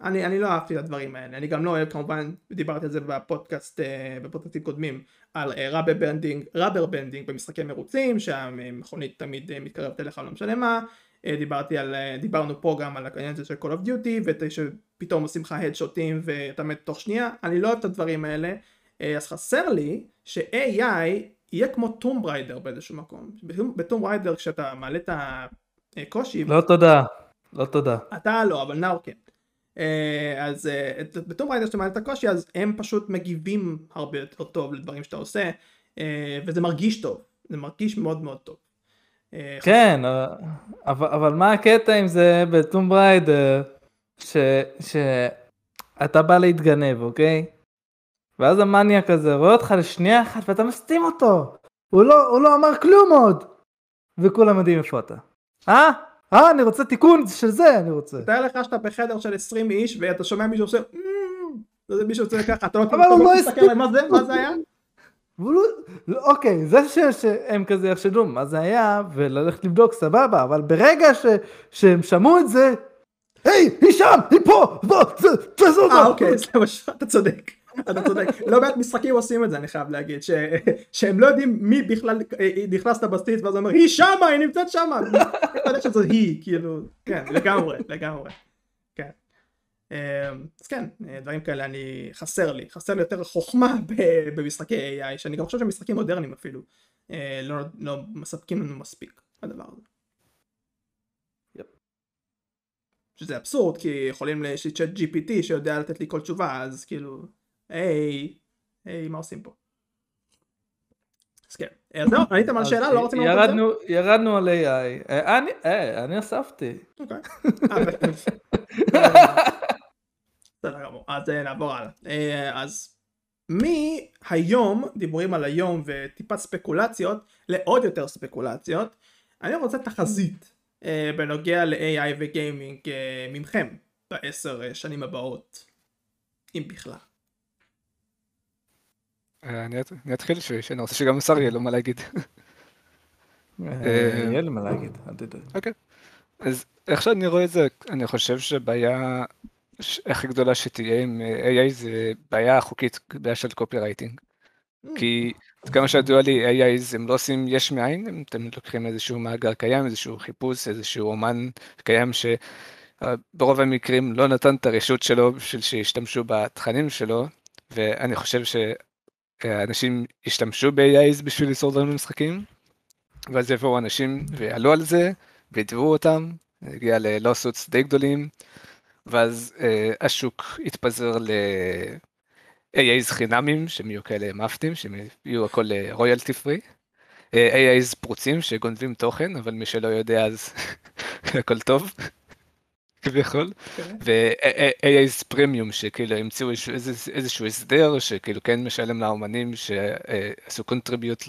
[SPEAKER 1] אני, אני לא אהבתי את הדברים האלה, אני גם לא אוהב כמובן, דיברתי על זה בפודקאסט, uh, בפודקאסטים קודמים, על rubber banding, rubber banding במשחקי מרוצים, שהמכונית תמיד uh, מתקרבת אליך לא משנה מה, דיברתי על, דיברנו פה גם על העניין הזה של Call of Duty, ושפתאום עושים לך הדשוטים ואתה מת תוך שנייה, אני לא אוהב את הדברים האלה, אז חסר לי ש-AI יהיה כמו טום ריידר באיזשהו מקום. בטום ריידר כשאתה מעלה את הקושי,
[SPEAKER 3] לא תודה. לא תודה.
[SPEAKER 1] אתה לא, אבל נאור כן. אה, אז את- בטום ריידר שאתה מעלה את הקושי, אז הם פשוט מגיבים הרבה יותר טוב לדברים שאתה עושה, אה, וזה מרגיש טוב. זה מרגיש מאוד מאוד טוב. אה,
[SPEAKER 3] כן, אבל, אבל מה הקטע עם זה בטום בריידר, ש, שאתה בא להתגנב, אוקיי? ואז המניאק הזה רואה אותך לשנייה אחת ואתה מסתים אותו. הוא לא, הוא לא אמר כלום עוד. וכולם יודעים איפה אתה. אה? אה, אני רוצה תיקון של זה, אני רוצה.
[SPEAKER 1] תאר לך שאתה בחדר של 20 איש ואתה שומע מישהו עושה זה מישהו עושה ככה אתה לא
[SPEAKER 3] הוא לא
[SPEAKER 1] מסתכל עליי, מה זה מה זה היה
[SPEAKER 3] לא, לא, אוקיי, זה ש, שהם כזה יחשדו מה זה היה, וללכת לבדוק סבבה, אבל ברגע ש, שהם שמעו את זה, היי, היא שם, היא פה, בוא, תעזור
[SPEAKER 1] אה
[SPEAKER 3] לה."
[SPEAKER 1] אוקיי אתה צודק אתה צודק. לא מעט משחקים עושים את זה אני חייב להגיד ש... שהם לא יודעים מי בכלל אה, נכנס לבסיס ואז הוא אומר היא שמה היא נמצאת שמה. אתה יודע שזו היא כאילו כן לגמרי לגמרי. כן. אה, אז כן אה, דברים כאלה אני חסר לי חסר לי יותר חוכמה ב- במשחקי AI שאני גם חושב שמשחקים מודרניים אפילו אה, לא, לא מספקים לנו מספיק הדבר הזה. שזה אבסורד כי יכולים יש לי צ'אט GPT שיודע לתת לי כל תשובה אז כאילו היי היי מה עושים פה. אז כן אז זהו עניתם על
[SPEAKER 3] אז
[SPEAKER 1] השאלה לא רוצים לענות על זה?
[SPEAKER 3] ירדנו, על AI. אה, אני, אה, אני אספתי.
[SPEAKER 1] אוקיי. אה, בסדר גמור אז נעבור הלאה אה, אז מהיום דיבורים על היום וטיפה ספקולציות לעוד יותר ספקולציות אני רוצה תחזית בנוגע ל-AI וגיימינג ממכם בעשר שנים הבאות אם בכלל.
[SPEAKER 2] אה, אני את- אני אתחיל ש- שאני רוצה שגם לשר יהיה לו מה להגיד.
[SPEAKER 3] אה, יהיה לי מה להגיד, אל תדאג.
[SPEAKER 2] אז איך שאני רואה את זה, אני חושב שבעיה ש- הכי גדולה שתהיה עם אה, AI זה בעיה חוקית, בעיה של קופי רייטינג. כי עד כמה שידוע לי, AI הם לא עושים יש מאין, הם- אתם לוקחים איזשהו מאגר קיים, איזשהו חיפוש, איזשהו אומן קיים שברוב המקרים לא נתן את הרשות שלו בשביל שישתמשו בתכנים שלו, ואני חושב שאנשים ישתמשו ב-AIs בשביל ליצור דברים במשחקים, ואז יבואו אנשים ויעלו על זה, ויתבעו אותם, הגיע ללוסוטס די גדולים, ואז אה, השוק יתפזר ל... AIs חינמים, שהם יהיו כאלה מאפטים, שהם יהיו הכל רויאלטי פרי. AIs פרוצים שגונבים תוכן, אבל מי שלא יודע אז הכל טוב, כביכול.
[SPEAKER 1] כן.
[SPEAKER 2] ו-AIs פרימיום שכאילו המציאו איזשהו- הסדר שכאילו כן משלם לאומנים שעשו קונטריביוט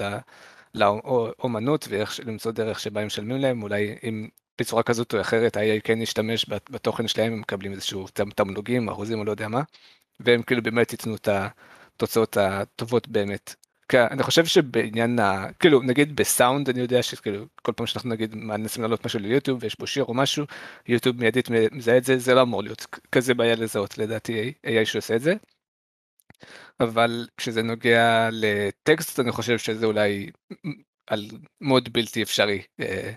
[SPEAKER 2] לאומנות ולמצוא דרך שבה הם משלמים להם, אולי אם בצורה כזאת או אחרת ה-AI כן ישתמש בת- בתוכן שלהם, הם מקבלים איזשהו תמלוגים, אחוזים או לא יודע מה, והם כאילו באמת ייתנו את התוצאות הטובות באמת. אני חושב שבעניין ה... כאילו נגיד בסאונד אני יודע שכאילו כל פעם שאנחנו נגיד מנסים לעלות משהו ליוטיוב ויש פה שיר או משהו יוטיוב מיידית מזהה את זה זה לא אמור להיות כזה בעיה לזהות לדעתי AI שעושה את זה. אבל כשזה נוגע לטקסט אני חושב שזה אולי על מוד בלתי אפשרי. אה,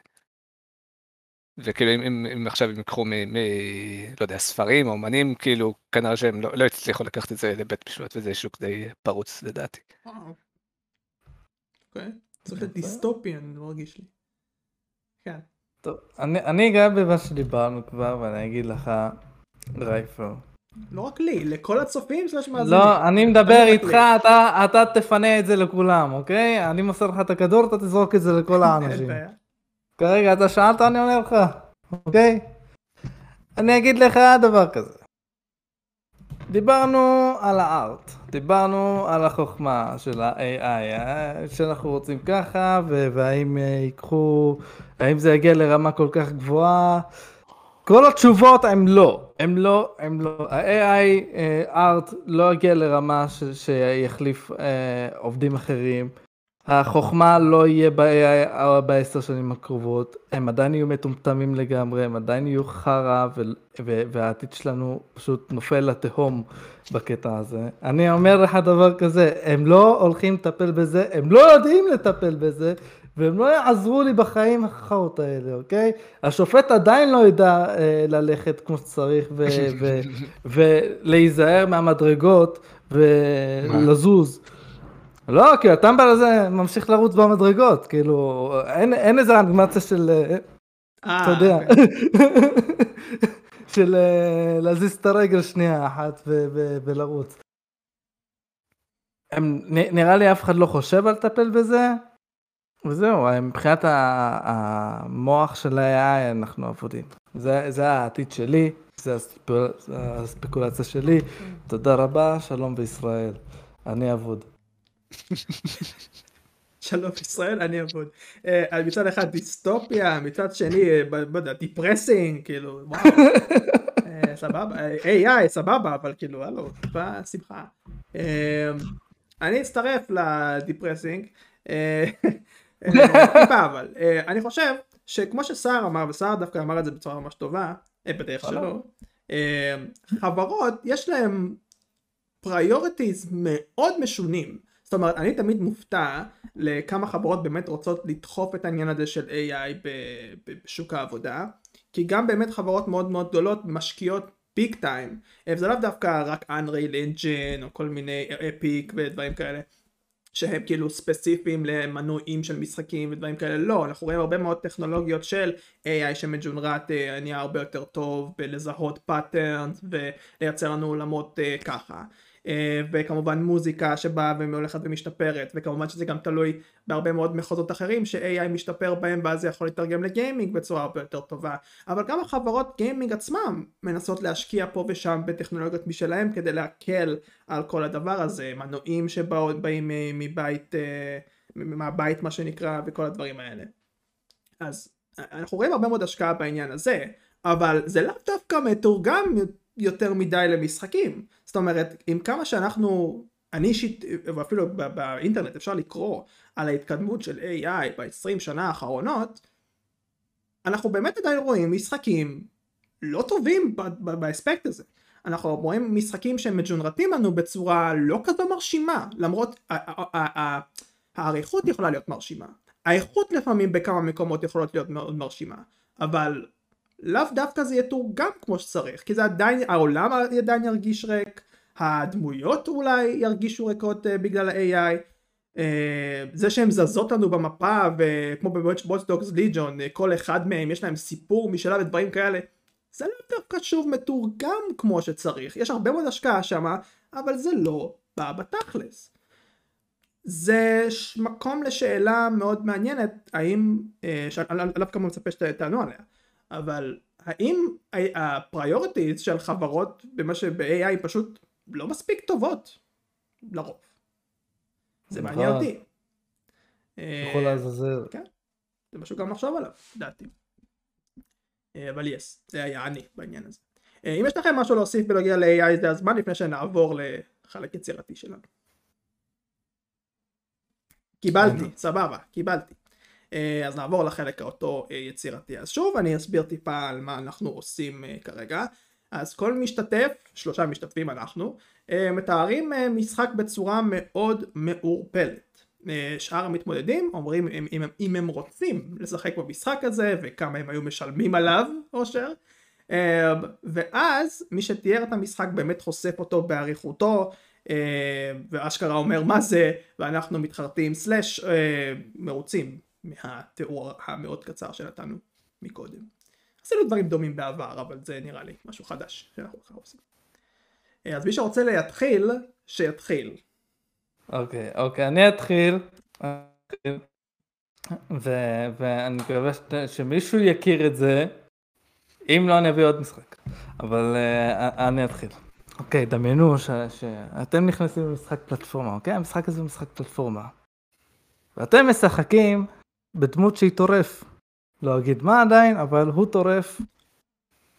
[SPEAKER 2] וכאילו אם, אם, אם עכשיו הם ייקחו מ... מ... לא יודע, ספרים, אומנים, כאילו כנראה שהם לא, לא הצליחו לקחת את זה לבית משפט וזה שוק די פרוץ לדעתי.
[SPEAKER 1] וואו. אוקיי. צריך להיות דיסטופיאן, מרגיש לי. כן.
[SPEAKER 3] טוב, אני, אני אגע במה שדיברנו כבר ואני אגיד לך, רייפר.
[SPEAKER 1] לא רק לי, לכל הצופים סלש מאזינים.
[SPEAKER 3] לא, אני מדבר
[SPEAKER 1] אני
[SPEAKER 3] איתך. אתה, אתה תפנה את זה לכולם, אוקיי? אני מוסר לך את הכדור, אתה תזרוק את זה לכל האנשים. כרגע אתה שאלת, אני עונה לך, אוקיי? אני אגיד לך דבר כזה. דיברנו על הארט, דיברנו על החוכמה של ה-AI, אה, שאנחנו רוצים ככה, והאם אה, ייקחו, האם זה יגיע לרמה כל כך גבוהה. כל התשובות הם לא, הם לא, הם לא. ה-AI ארט לא יגיע לרמה שיחליף אה, עובדים אחרים. החוכמה לא יהיה ב-AI בעשר שנים הקרובות, הם עדיין יהיו מטומטמים לגמרי, הם עדיין יהיו חרא, ו- ו- והעתיד שלנו פשוט נופל לתהום בקטע הזה. אני אומר לך דבר כזה, הם לא הולכים לטפל בזה, הם לא יודעים לטפל בזה, והם לא יעזרו לי בחיים החאות האלה, אוקיי? השופט עדיין לא ידע אה, ללכת כמו שצריך ו- ו- ולהיזהר מהמדרגות ולזוז. לא, כי הטמבל הזה ממשיך לרוץ במדרגות, כאילו, אין, אין איזה אנימציה של, אה,
[SPEAKER 1] אה,
[SPEAKER 3] אתה יודע,
[SPEAKER 1] אוקיי.
[SPEAKER 3] של אה, להזיז את הרגל שנייה אחת ולרוץ. הם, נראה לי אף אחד לא חושב על לטפל בזה, וזהו, מבחינת המוח של ה-AI אנחנו אבודים. זה, זה העתיד שלי, זה הספקול, זה הספקולציה שלי, תודה רבה, שלום בישראל. אני אבוד.
[SPEAKER 1] שלום ישראל, אני אבוד. אה, אז מצד אחד דיסטופיה, מצד שני, אה, לא יודע, depressing, כאילו, וואו. אה, סבבה, אה, AI, סבבה, אבל כאילו, הלו, טיפה שמחה. אה, אני אצטרף ל depressing. אה, אה, טיפה אבל. אה, אני חושב שכמו שסער אמר, וסער דווקא אמר את זה בצורה ממש טובה, אה, בדרך שלו, אה, חברות, יש להם priorities מאוד משונים. זאת אומרת, אני תמיד מופתע לכמה חברות באמת רוצות לדחוף את העניין הזה של AI בשוק העבודה, כי גם באמת חברות מאוד מאוד גדולות משקיעות big time, וזה לאו דווקא רק Unreal Engine או כל מיני Epic ודברים כאלה. שהם כאילו ספציפיים למנועים של משחקים ודברים כאלה, לא, אנחנו רואים הרבה מאוד טכנולוגיות של AI שמ generate אה, נהיה הרבה יותר טוב בלזהות patterns ולייצר לנו עולמות אה, ככה. אה, וכמובן מוזיקה שבאה והולכת ומשתפרת, וכמובן שזה גם תלוי בהרבה מאוד מחוזות אחרים ש-AI משתפר בהם ואז זה יכול לתרגם ל gaming בצורה הרבה יותר טובה. אבל גם החברות גיימינג עצמם מנסות להשקיע פה ושם בטכנולוגיות משלהם כדי להקל על כל הדבר הזה, מנועים שבאים מבית, אה, מהבית מה שנקרא וכל הדברים האלה. אז אה, אנחנו רואים הרבה מאוד השקעה בעניין הזה, אבל זה לאו דווקא מתורגם יותר מדי למשחקים. זאת אומרת, עם כמה שאנחנו, אני אישית, ואפילו באינטרנט אפשר לקרוא על ההתקדמות של AI ב-20 שנה האחרונות, אנחנו באמת עדיין רואים משחקים לא טובים באספקט הזה. אנחנו רואים משחקים שהם מג'ונרטים לנו בצורה לא כזו מרשימה, למרות האריכות יכולה להיות מרשימה. האיכות לפעמים בכמה מקומות יכולות להיות מאוד מרשימה, אבל לאו דווקא זה יתורגם כמו שצריך, כי זה עדיין, העולם עדיין ירגיש ריק, הדמויות אולי ירגישו ריקות uh, בגלל ה-AI, uh, זה שהן זזות לנו במפה, וכמו בבוטסטוקס ליג'ון, uh, כל אחד מהם יש להם סיפור משלה ודברים כאלה, זה לא דווקא שוב מתורגם כמו שצריך, יש הרבה מאוד השקעה שמה, אבל זה לא בא בתכלס. זה ש- מקום לשאלה מאוד מעניינת, האם, אה, שאני לאו כמה מצפה שתענו עליה, אבל האם הפריוריטיז של חברות במה שב-AI פשוט לא מספיק טובות, לרוב. זה מעניין
[SPEAKER 3] נכון.
[SPEAKER 1] אותי. אה,
[SPEAKER 3] יכול לעזאזל.
[SPEAKER 1] זה משהו גם לחשוב עליו, לדעתי. אה, אבל יס, זה היה אני בעניין הזה. אה, אם יש לכם משהו להוסיף בנוגע ל-AI זה הזמן לפני שנעבור לחלק יצירתי שלנו. קיבלתי, סבבה, קיבלתי. אה, אז נעבור לחלק האותו אה, יצירתי. אז שוב אני אסביר טיפה על מה אנחנו עושים אה, כרגע. אז כל משתתף, שלושה משתתפים אנחנו, מתארים משחק בצורה מאוד מעורפלת. שאר המתמודדים אומרים אם, אם, אם הם רוצים לשחק במשחק הזה וכמה הם היו משלמים עליו, אושר. ואז מי שתיאר את המשחק באמת חושף אותו באריכותו ואשכרה אומר מה זה ואנחנו מתחרטים סלאש מרוצים מהתיאור המאוד קצר שנתנו מקודם. עשינו דברים דומים בעבר אבל זה נראה לי משהו חדש שאנחנו ככה עושים. אה, אז מי שרוצה להתחיל שיתחיל.
[SPEAKER 3] אוקיי, אוקיי, אני אתחיל. ו- ואני מקווה ש- שמישהו יכיר את זה. אם לא, אני אביא עוד משחק. אבל uh, אני אתחיל. אוקיי, דמיינו ש- שאתם נכנסים למשחק פלטפורמה, אוקיי? המשחק הזה הוא משחק פלטפורמה. ואתם משחקים בדמות שהיא טורף. לא אגיד מה עדיין, אבל הוא טורף.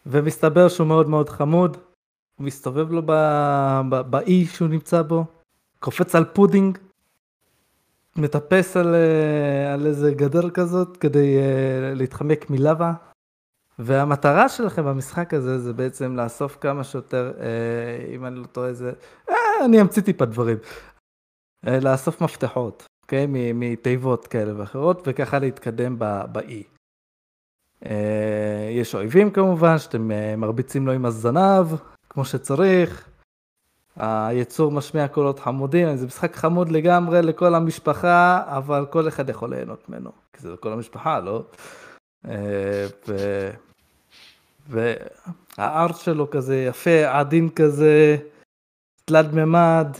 [SPEAKER 3] ומסתבר שהוא מאוד מאוד חמוד. הוא מסתובב לו ב- ב- באי שהוא נמצא בו. קופץ על pudding, מטפס על, אה, על איזה גדר כזאת כדי uh, להתחמק מלאבה. והמטרה שלכם במשחק הזה זה בעצם לאסוף כמה שיותר, uh, אם אני לא טועה זה, uh, אני אמציא טיפה דברים, לאסוף מפתחות, אוקיי? מתיבות כאלה ואחרות, וככה להתקדם באי. Uh, יש אויבים כמובן, שאתם uh, מרביצים לו עם הזנב, כמו שצריך. היצור משמיע קולות חמודים, זה משחק חמוד לגמרי לכל המשפחה, אבל כל אחד יכול ליהנות ממנו, כי זה לכל המשפחה, לא? אה. והארט שלו כזה יפה, עדין כזה, תלת מימד,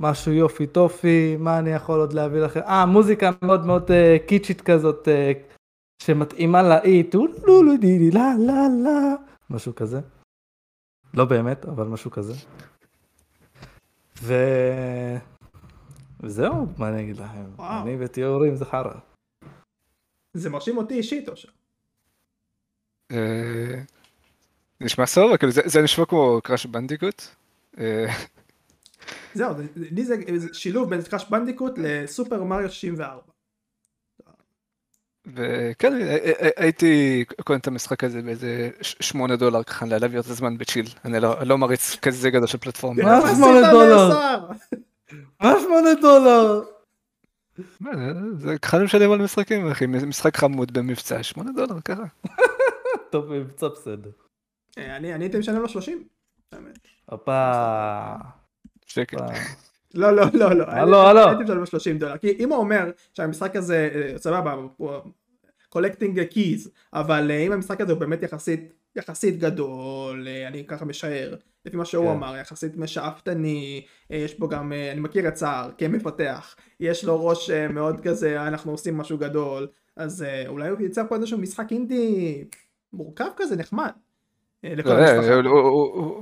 [SPEAKER 3] משהו יופי טופי, מה אני יכול עוד להביא לכם? אה, מוזיקה מאוד מאוד uh, קיצ'ית כזאת, uh, שמתאימה לאי, טו לו לו די די לה לה לה, משהו כזה. לא באמת, אבל משהו כזה. ו... וזהו, מה אני אגיד לכם?
[SPEAKER 1] וואו.
[SPEAKER 3] אני בתיאורים זה חרא.
[SPEAKER 1] זה מרשים אותי אישית אושר.
[SPEAKER 2] אה, נשמע סבבה, כאילו זה- זה נשמע כמו קראש בנדיקוט. אה,
[SPEAKER 1] זהו, זה- לי זה שילוב בין קראש בנדיקוט לסופר מריו 64.
[SPEAKER 2] וכן, הי- הי- הייתי קונה את המשחק הזה באיזה ש- שמונה דולר ככה להעביר את הזמן בצ'יל. אני לא לא מריץ כזה גדול של פלטפורמה.
[SPEAKER 3] מה?
[SPEAKER 1] איפה
[SPEAKER 3] שמונה
[SPEAKER 1] עשית
[SPEAKER 3] דולר?
[SPEAKER 1] נאסר?
[SPEAKER 3] מה שמונה דולר?
[SPEAKER 2] מה, זה- ככה משלם על משחקים אחי, משחק חמוד במבצע, שמונה דולר ככה.
[SPEAKER 3] טוב, מבצע בסדר.
[SPEAKER 1] אה, אני אני הייתי משלם לו 30. האמת.
[SPEAKER 3] הופה.
[SPEAKER 2] שקל.
[SPEAKER 1] לא לא לא לא.
[SPEAKER 3] הלו,
[SPEAKER 1] הייתי-
[SPEAKER 3] הלו.
[SPEAKER 1] הייתי משלם לו 30 דולר. כי אם הוא אומר שהמשחק הזה אה, סבבה הוא collecting keys אבל אה, אם המשחק הזה הוא באמת יחסית יחסית גדול אה, אני ככה משער לפי מה שהוא
[SPEAKER 3] כן.
[SPEAKER 1] אמר יחסית משאפתני אה, יש בו גם אה, אני מכיר את סער כמפתח יש לו ראש אה, מאוד כזה "אה, אנחנו עושים משהו גדול אז אה, אולי הוא ייצר פה איזשהו משחק אינדי מורכב כזה נחמד. אה,
[SPEAKER 2] לא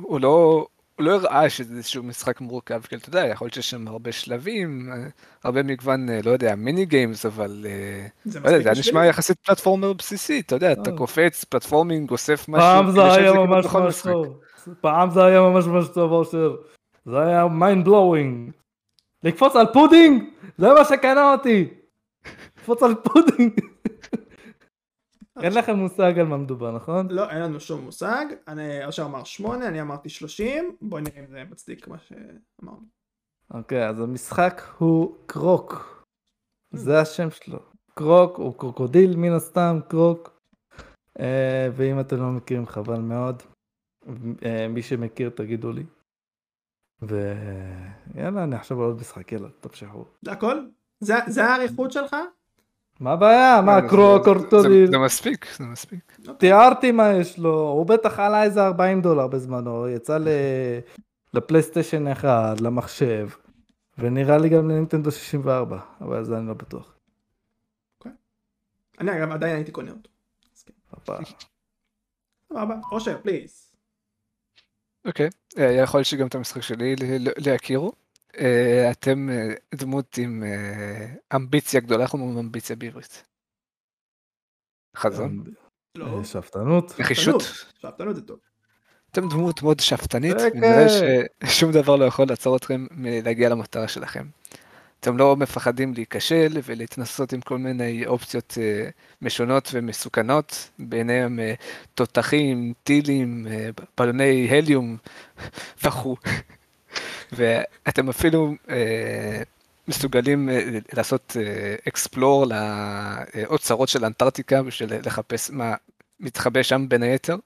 [SPEAKER 2] הוא לא... הוא לא הראה שזה איזשהו משחק מורכב, כאילו, אתה יודע, יכול להיות שיש שם הרבה שלבים, הרבה מגוון, אה, לא יודע, מיני גיימס, אבל אה,
[SPEAKER 1] זה
[SPEAKER 2] לא יודע, זה. נשמע יחסית פלטפורמר בסיסי, אתה יודע, אתה
[SPEAKER 3] אה.
[SPEAKER 2] קופץ, פלטפורמינג, אוסף משהו,
[SPEAKER 3] פעם זה היה ממש ממש. טוב. פעם זה היה ממש ממש טוב, אושר. זה היה mind blowing. לקפוץ על pudding? זה מה שקנה אותי. לקפוץ על pudding. אין לכם מושג על מה מדובר, נכון?
[SPEAKER 1] לא, אין לנו שום מושג. אני, אושר אמר 8, אני אמרתי 30. בואי נראה אם זה מצדיק מה שאמרנו.
[SPEAKER 3] אוקיי, אז המשחק הוא Croc. זה השם שלו. Croc הוא קרוקודיל מן הסתם, Croc. אה, ואם אתם לא מכירים חבל מאוד. אה, מי שמכיר תגידו לי. ויאללה, אני עכשיו על עוד משחק, יאללה, תמשכו.
[SPEAKER 1] זה הכל? זה האריכות שלך?
[SPEAKER 3] מה הבעיה? מה,
[SPEAKER 2] זה-
[SPEAKER 3] קרוק,
[SPEAKER 2] זה- מספיק, זה מספיק.
[SPEAKER 3] תיארתי מה יש לו, הוא בטח עלה איזה 40 דולר בזמנו, יצא ל... לפלייסטיישן 1, למחשב, ונראה לי גם לנינטנדו 64, אבל זה אני לא בטוח.
[SPEAKER 1] אני אגב עדיין הייתי קונה אותו. כן. סבבה, אושר, פליז.
[SPEAKER 2] אוקיי, אה, יכול להיות שגם את המשחק שלי להכירו. אה, אתם אה, דמות עם אה, אמביציה גדולה, איך אומרים אמביציה בעברית? חזון?
[SPEAKER 1] לא.
[SPEAKER 3] שאפתנות.
[SPEAKER 2] נחישות?
[SPEAKER 1] שאפתנות זה טוב.
[SPEAKER 2] אתם דמות מאוד שאפתנית. ונראה ששום דבר לא יכול לעצור אתכם מלהגיע למטרה שלכם. אתם לא מפחדים להיכשל ולהתנסות עם כל מיני אופציות משונות ומסוכנות, ביניהם תותחים, טילים, בלוני הליום וכו'. ואתם אפילו אה, מסוגלים אה, לעשות אקספלור לאוצרות של אנטארקטיקה בשביל לחפש מה מתחבא שם בין היתר.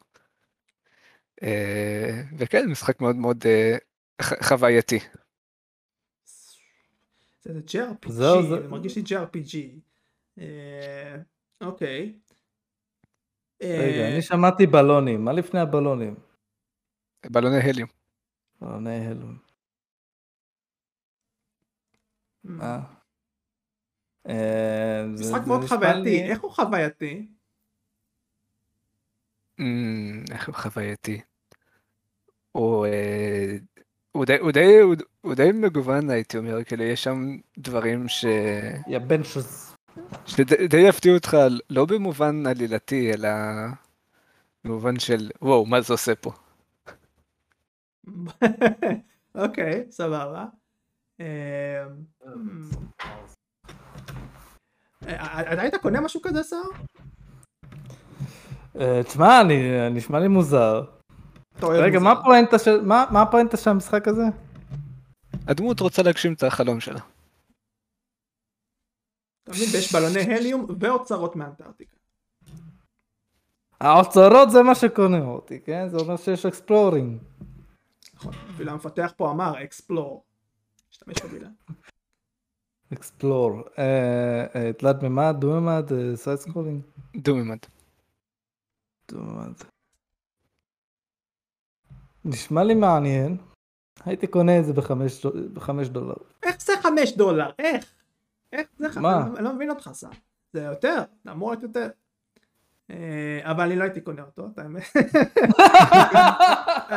[SPEAKER 2] אה, וכן, משחק מאוד מאוד אה, חווייתי.
[SPEAKER 1] זה JRPG,
[SPEAKER 3] זהו, זה-
[SPEAKER 1] זה מרגיש לי JRPG. אה, אוקיי.
[SPEAKER 3] רגע,
[SPEAKER 1] אה,
[SPEAKER 3] אני שמעתי בלונים, מה לפני הבלונים?
[SPEAKER 2] בלוני הליום.
[SPEAKER 3] בלוני הלום. אה. אה,
[SPEAKER 1] משחק מאוד חווייתי, איך הוא חווייתי?
[SPEAKER 2] איך הוא חווייתי. הוא אה, הוא די- מגוון הייתי אומר, כאילו יש שם דברים ש...
[SPEAKER 3] יא בן שוז.
[SPEAKER 2] שדי די יפתיעו אותך, לא במובן עלילתי, אלא במובן של וואו, מה זה עושה פה.
[SPEAKER 1] אוקיי, סבבה. אה, hmm. אה, אתה היית קונה משהו כזה, שר?
[SPEAKER 3] אה, תשמע, אני- נשמע לי מוזר.
[SPEAKER 1] אתה
[SPEAKER 3] רגע. מה הפואנטה של... מה מה הפואנטה של המשחק הזה?
[SPEAKER 2] הדמות רוצה להגשים את החלום שלה.
[SPEAKER 1] אתה מבין, ויש בלוני הליום ואוצרות מאנטארקטיקה.
[SPEAKER 3] האוצרות זה מה שקונה אותי, כן? זה אומר שיש exploring.
[SPEAKER 1] נכון, אפילו המפתח פה אמר explore. השתמש במילה.
[SPEAKER 3] explore. אה, תלת מימד, דו מימד, side scrolling.
[SPEAKER 2] דו-ממד.
[SPEAKER 3] דו מימד. נשמע לי מעניין. הייתי קונה את זה בחמש דו- דולר.
[SPEAKER 1] איך זה חמש דולר? איך? איך זה חמש?
[SPEAKER 3] מה?
[SPEAKER 1] אני לא מבין אותך אושר. זה יותר, זה אמור להיות יותר. אה, אבל אני לא הייתי קונה אותו, את האמת.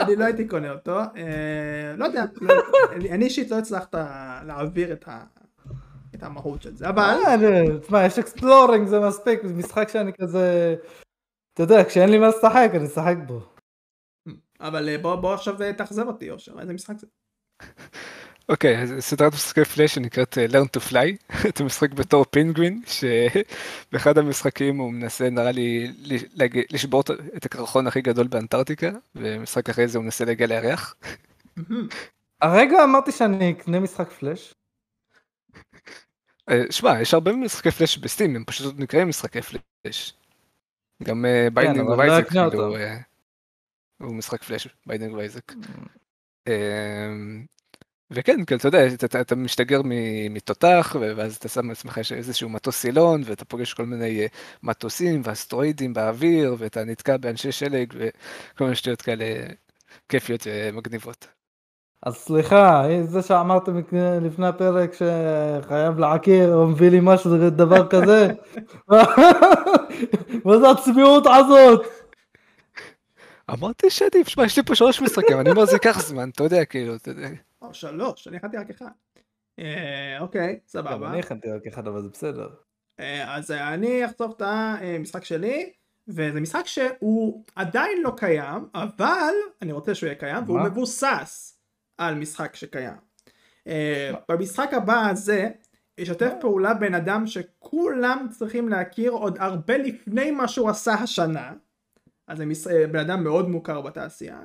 [SPEAKER 1] אני לא הייתי קונה אותו. אה, לא יודע, לא- אני אישית לא הצלחת להעביר את ה- את המהות של זה, אבל...
[SPEAKER 3] אה, תשמע, יש exploring זה מספיק, משחק שאני כזה... אתה יודע, כשאין לי מה לשחק, אני אשחק בו.
[SPEAKER 1] אבל בוא עכשיו תאכזב אותי, אושר, איזה משחק זה?
[SPEAKER 2] אוקיי, אז סדרת משחקי פלאש שנקראת אה, Learn to Fly, אתה משחק בתור פינגווין, שבאחד המשחקים הוא מנסה נראה לי לשבור את- הקרחון הכי גדול באנטארקטיקה, ומשחק אחרי זה הוא מנסה להגיע לירח.
[SPEAKER 3] הרגע אמרתי שאני אקנה משחק פלאש.
[SPEAKER 2] אה, שמע, יש הרבה משחקי פלאש ב Steam, הם פשוט נקראים משחקי פלאש. גם Binding
[SPEAKER 3] כן, אבל לא
[SPEAKER 2] כאילו. אה, הוא משחק פלאש, Binding of Isaac. וכן, כן, אתה יודע, אתה- אתה, אתה משתגר מתותח, ואז אתה שם לעצמך איזשהו מטוס סילון, ואתה פוגש כל מיני אה, מטוסים ואסטרואידים באוויר, ואתה נתקע באנשי שלג, וכל מיני שטויות כאלה כיפיות ומגניבות.
[SPEAKER 3] אז סליחה, זה שאמרתם לפני הפרק שחייב לעקר או מביא לי משהו, זה דבר כזה? מה זה הצביעות הזאת?
[SPEAKER 2] אמרתי שעדיף, שמע, יש לי פה שלוש משחקים, אני אומר זה ייקח זמן, אתה יודע, כאילו, אתה יודע.
[SPEAKER 1] שלוש, אני הכנתי רק אחד. אה, אוקיי,
[SPEAKER 3] גם
[SPEAKER 1] סבבה.
[SPEAKER 3] אני הכנתי רק אחד, אבל זה בסדר.
[SPEAKER 1] אה, אז אה, אני אחשוף את המשחק שלי, וזה משחק שהוא עדיין לא קיים, אבל אני רוצה שהוא יהיה קיים, והוא? מבוסס על משחק שקיים. במשחק הבא הזה ישתף פעולה בן אדם שכולם צריכים להכיר עוד הרבה לפני מה שהוא עשה השנה. אז זה בן אדם מאוד מוכר בתעשייה.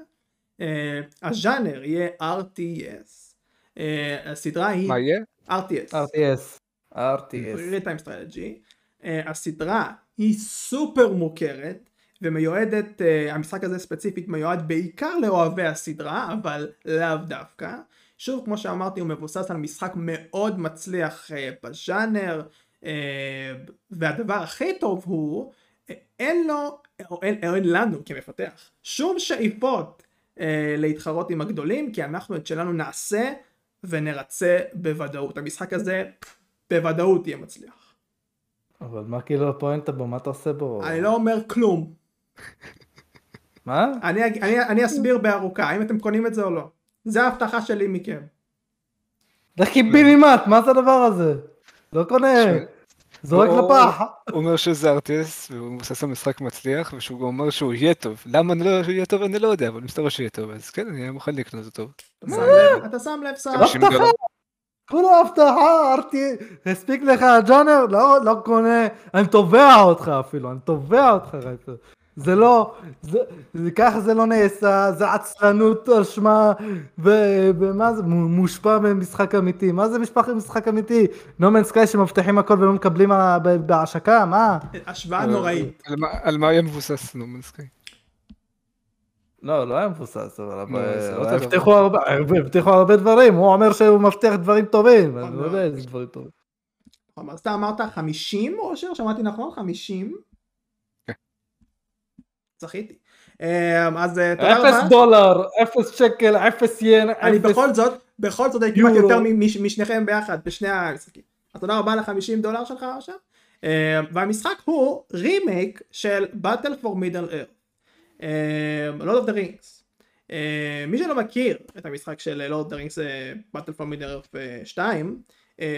[SPEAKER 1] אה, הז'אנר יהיה RTS. אה, הסדרה היא
[SPEAKER 2] מה יהיה?
[SPEAKER 1] RTS.
[SPEAKER 3] RTS. RTS.
[SPEAKER 1] real time strategy. הסדרה היא סופר מוכרת ומיועדת, uh, המשחק הזה ספציפית מיועד בעיקר לאוהבי הסדרה אבל לאו דווקא. שוב כמו שאמרתי הוא מבוסס על משחק מאוד מצליח uh, בז'אנר uh, והדבר הכי טוב הוא uh, אין לו או אין, אין לנו כמפתח שום שאיפות uh, להתחרות עם הגדולים כי אנחנו את שלנו נעשה ונרצה בוודאות המשחק הזה בוודאות יהיה מצליח.
[SPEAKER 3] אבל מה כאילו הפואנטה בו? מה אתה עושה בו?
[SPEAKER 1] אני לא אומר כלום.
[SPEAKER 3] מה?
[SPEAKER 1] אני, אני, אני אסביר בארוכה, האם אתם קונים את זה או לא. זה ההבטחה שלי מכם.
[SPEAKER 3] לך קיבינימט, מה זה הדבר הזה? לא קונה. זורק לפח.
[SPEAKER 2] הוא אומר שזה RTS והוא מבוסס על משחק מצליח ושהוא גם אומר שהוא יהיה טוב. למה אני לא יהיה טוב אני לא יודע אבל מסתבר שיהיה טוב אז כן אני מוכן לקנות אותו.
[SPEAKER 1] אתה שם לב, אתה שם לב שר.
[SPEAKER 2] 50 דולר.
[SPEAKER 3] כולה הבטחה, ארתי, הספיק לך הג'אנר? לא, לא קונה, אני תובע אותך אפילו, אני תובע אותך. זה לא, זה, זה, ככה זה לא נעשה, זה עצלנות על שמה, ומה זה, מו- מושפע ממשחק אמיתי, מה זה משפח משחק אמיתי? נומן סקאי שמבטיחים הכל ולא מקבלים ה- ב- בהשקה, מה?
[SPEAKER 1] השוואה נוראית.
[SPEAKER 2] על מה- על מה היה מבוסס נומן סקאי?
[SPEAKER 3] לא, לא היה מבוסס, אבל
[SPEAKER 2] לא,
[SPEAKER 3] הבטיחו הרבה, דברים, הוא אומר שהוא מבטיח דברים טובים, אני לא. יודע איזה דברים טובים.
[SPEAKER 1] אז אתה אמרת 50 אושר? שמעתי נכון? 50? זכיתי. אמ, אז אה, תודה
[SPEAKER 3] אפס
[SPEAKER 1] רבה.
[SPEAKER 3] דולר, אפס שקל, אפס ין,
[SPEAKER 1] אני
[SPEAKER 3] אפס...
[SPEAKER 1] בכל זאת, בכל זאת הייתי כמעט. יותר מש- משניכם ביחד בשני המשחקים. אז תודה רבה ל-50 דולר שלך עכשיו. אה, והמשחק הוא רימייק של Battle for Middle Earth. אה, Lord of the Rings. מי שלא מכיר את המשחק של Lord of the Rings אה, Battle for Middle Earth אה, 2, אה,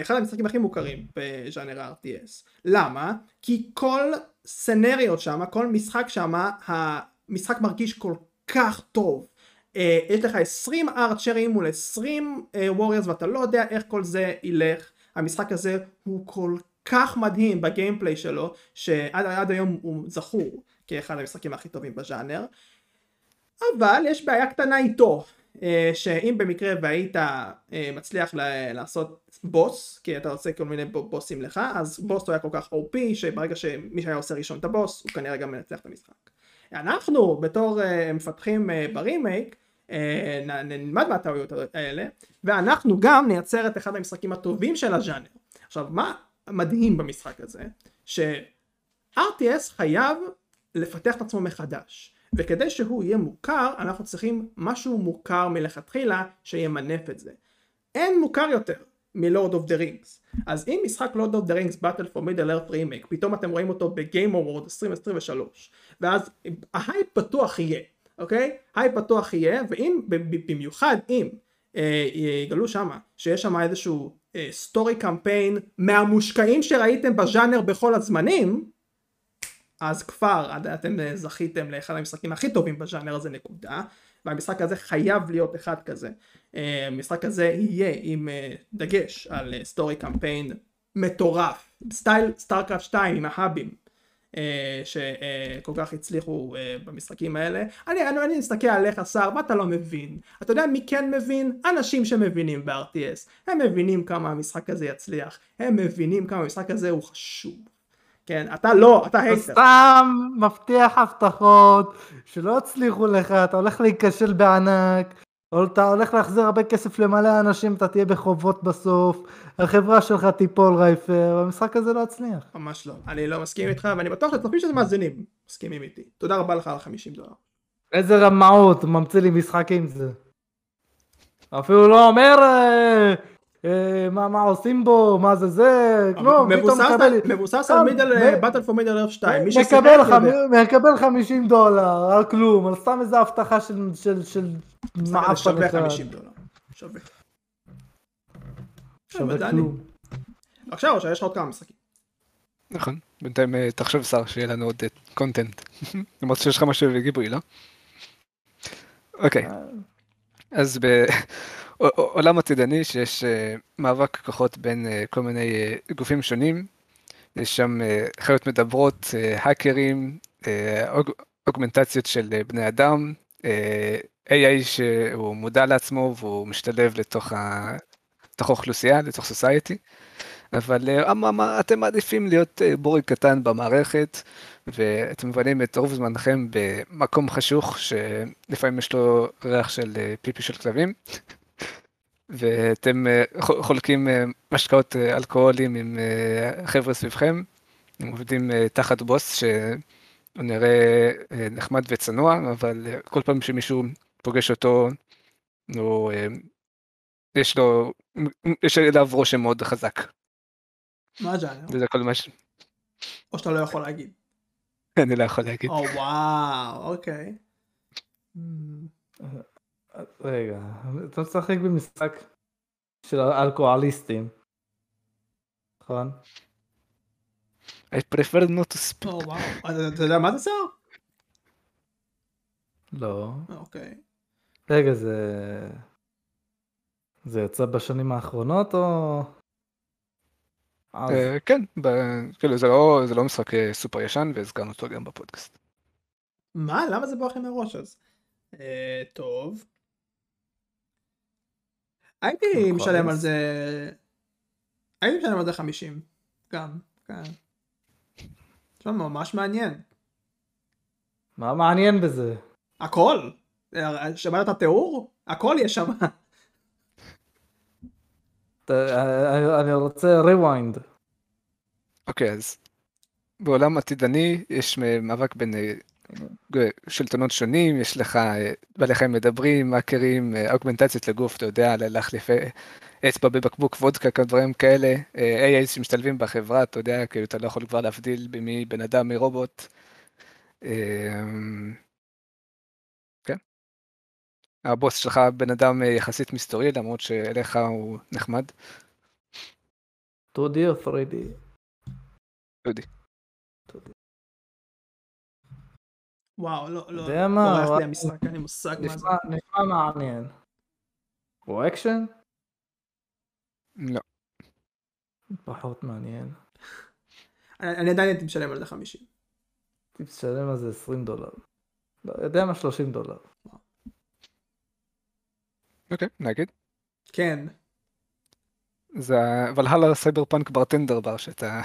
[SPEAKER 1] אחד המשחקים הכי מוכרים בז'אנר ה-RTS. למה? כי כל סנריות שם, כל משחק שם, המשחק מרגיש כל כך טוב. אה, יש לך 20 ארצ'רים מול 20 ווריורס ואתה לא יודע איך כל זה ילך. המשחק הזה הוא כל כך מדהים בגיימפליי שלו, שעד עד היום הוא זכור כאחד המשחקים הכי טובים בז'אנר. אבל יש בעיה קטנה איתו, אה, שאם במקרה והיית אה, מצליח לעשות בוס, כי אתה עושה כל מיני בוסים לך, אז בוס הוא היה כל כך OP, שברגע שמי שהיה עושה ראשון את הבוס, הוא כנראה גם מנצח את המשחק. אנחנו בתור אה, מפתחים אה, ברימייק, נ- נלמד מהטעויות האלה, ואנחנו גם נייצר את אחד המשחקים הטובים של הז'אנר. עכשיו, מה מדהים במשחק הזה? ש-RTS חייב לפתח את עצמו מחדש. וכדי שהוא יהיה מוכר, אנחנו צריכים משהו מוכר מלכתחילה שימנף את זה. אין מוכר יותר מ Lord of the Rings. אז אם משחק Lord of the Rings Battle for Middle-earth remake, פתאום אתם רואים אותו ב Game Award 2023, ואז ההייפ בטוח יהיה, אוקיי? הייפ בטוח יהיה, ואם, במיוחד אם אה, יגלו שמה שיש שם איזשהו story campaign מהמושקעים שראיתם בז'אנר בכל הזמנים, אז כבר אתם אה, זכיתם לאחד המשחקים הכי טובים בז'אנר הזה נקודה והמשחק הזה חייב להיות אחד כזה. אה, המשחק הזה יהיה עם אה, דגש על story campaign מטורף style StarCraft 2 עם ההאבים אה, שכל כך הצליחו אה, במשחקים האלה. אני, אני, אני מסתכל עליך שר ואתה לא מבין. אתה יודע מי כן מבין? אנשים שמבינים ב-RTS. הם מבינים כמה המשחק הזה יצליח. הם מבינים כמה המשחק הזה הוא חשוב. כן, אתה לא, אתה הייטר.
[SPEAKER 3] סתם מבטיח הבטחות שלא הצליחו לך, אתה הולך להיכשל בענק, אתה הולך להחזיר הרבה כסף למלא אנשים, אתה תהיה בחובות בסוף, החברה שלך תיפול רייפר, המשחק הזה לא יצליח.
[SPEAKER 1] ממש לא. אני לא מסכים איתך, ואני בטוח שהצופים שזה מאזינים מסכימים איתי. תודה רבה לך על 50 דולר.
[SPEAKER 3] איזה רמאות, ממציא לי משחקים זה. אפילו לא אומר אה, מה, מה עושים בו, מה זה זה, כלום, פתאום
[SPEAKER 1] מבוסס
[SPEAKER 3] מקבל...
[SPEAKER 1] מבוסס על מידל, באטל פור מידל ארף 2. מי ששיחק
[SPEAKER 3] מקבל,
[SPEAKER 1] יודע.
[SPEAKER 3] חמ... מקבל 50 דולר על כלום, על סתם איזה הבטחה של, של, של
[SPEAKER 1] שווה
[SPEAKER 3] אחד.
[SPEAKER 1] 50 דולר. שווה.
[SPEAKER 3] שווה. כלום.
[SPEAKER 1] עכשיו, עכשיו יש לך עוד כמה משחקים.
[SPEAKER 2] נכון. בינתיים אה, תחשוב שר שיהיה לנו עוד קונטנט. למרות שיש לך משהו לגיבוי לא? אוקיי. אז עולם עתידני שיש אה, מאבק כוחות בין אה, כל מיני אה, גופים שונים. יש שם חיות מדברות, האקרים, אוגמנטציות של בני אדם, AI שהוא מודע לעצמו והוא משתלב לתוך האוכלוסייה, לתוך סוסייטי. אבל אממה, אתם מעדיפים להיות בורג קטן במערכת, ואתם מבלים את רוב זמנכם במקום חשוך, שלפעמים יש לו ריח של פיפי של כלבים. ואתם אה, חולקים אה, משקאות אה, אלכוהולים עם חבר'ה סביבכם, הם עובדים תחת בוס שהוא נראה נחמד וצנוע, אבל כל פעם שמישהו פוגש אותו, הוא, יש לו, יש אליו רושם מאוד חזק.
[SPEAKER 1] מה הג'אנר?
[SPEAKER 2] וזה כל מה ש...
[SPEAKER 1] או שאתה לא יכול להגיד.
[SPEAKER 2] אני לא יכול להגיד.
[SPEAKER 1] או וואו, אוקיי.
[SPEAKER 3] רגע, אתה משחק במשחק של אלכוהוליסטים, נכון?
[SPEAKER 2] I prefer not to speak.
[SPEAKER 1] וואו, אתה יודע מה זה סער?
[SPEAKER 3] לא.
[SPEAKER 1] אוקיי.
[SPEAKER 3] רגע, זה... זה יצא בשנים האחרונות או...
[SPEAKER 2] אה, כן, כאילו לא, זה לא משחק אה, סופר ישן והזכרנו אותו גם בפודקאסט.
[SPEAKER 1] מה? למה זה בא לכם מראש אז? אה, טוב. הייתי משלם על זה, הייתי משלם על זה 50, גם, כן. תשמע, ממש מעניין.
[SPEAKER 3] מה מעניין בזה?
[SPEAKER 1] הכל. שמעת את התיאור? הכל יש שם.
[SPEAKER 3] אני רוצה rewind.
[SPEAKER 2] אוקיי, אז בעולם עתידני יש מאבק בין אה, שלטונות שונים, יש לך אה, בעלי חיים מדברים, מאקרים, אה, אוגמנטציות לגוף, אתה יודע, להחליף אה, אצבע בבקבוק וודקה, כל דברים כאלה, AI שמשתלבים בחברה, אתה יודע, כאילו אתה לא יכול כבר להבדיל מי בן אדם מרובוט. כן. הבוס שלך בן אדם יחסית מסתורי, למרות שאליך הוא נחמד.
[SPEAKER 3] 2D או 3D?
[SPEAKER 2] 2D.
[SPEAKER 1] וואו, לא, לא,
[SPEAKER 3] יודע מה,
[SPEAKER 1] בורח. לי המשחק, אין לי מושג מה זה.
[SPEAKER 3] נשמע מעניין. הוא אקשן?
[SPEAKER 2] לא.
[SPEAKER 3] פחות מעניין.
[SPEAKER 1] אני עדיין הייתי משלם על זה 50.
[SPEAKER 3] תשלם על זה 20 דולר. לא, יודע מה 30 דולר.
[SPEAKER 2] אוקיי, נגיד.
[SPEAKER 1] כן.
[SPEAKER 2] זה Valhalla cyberpunk bartender בר שאתה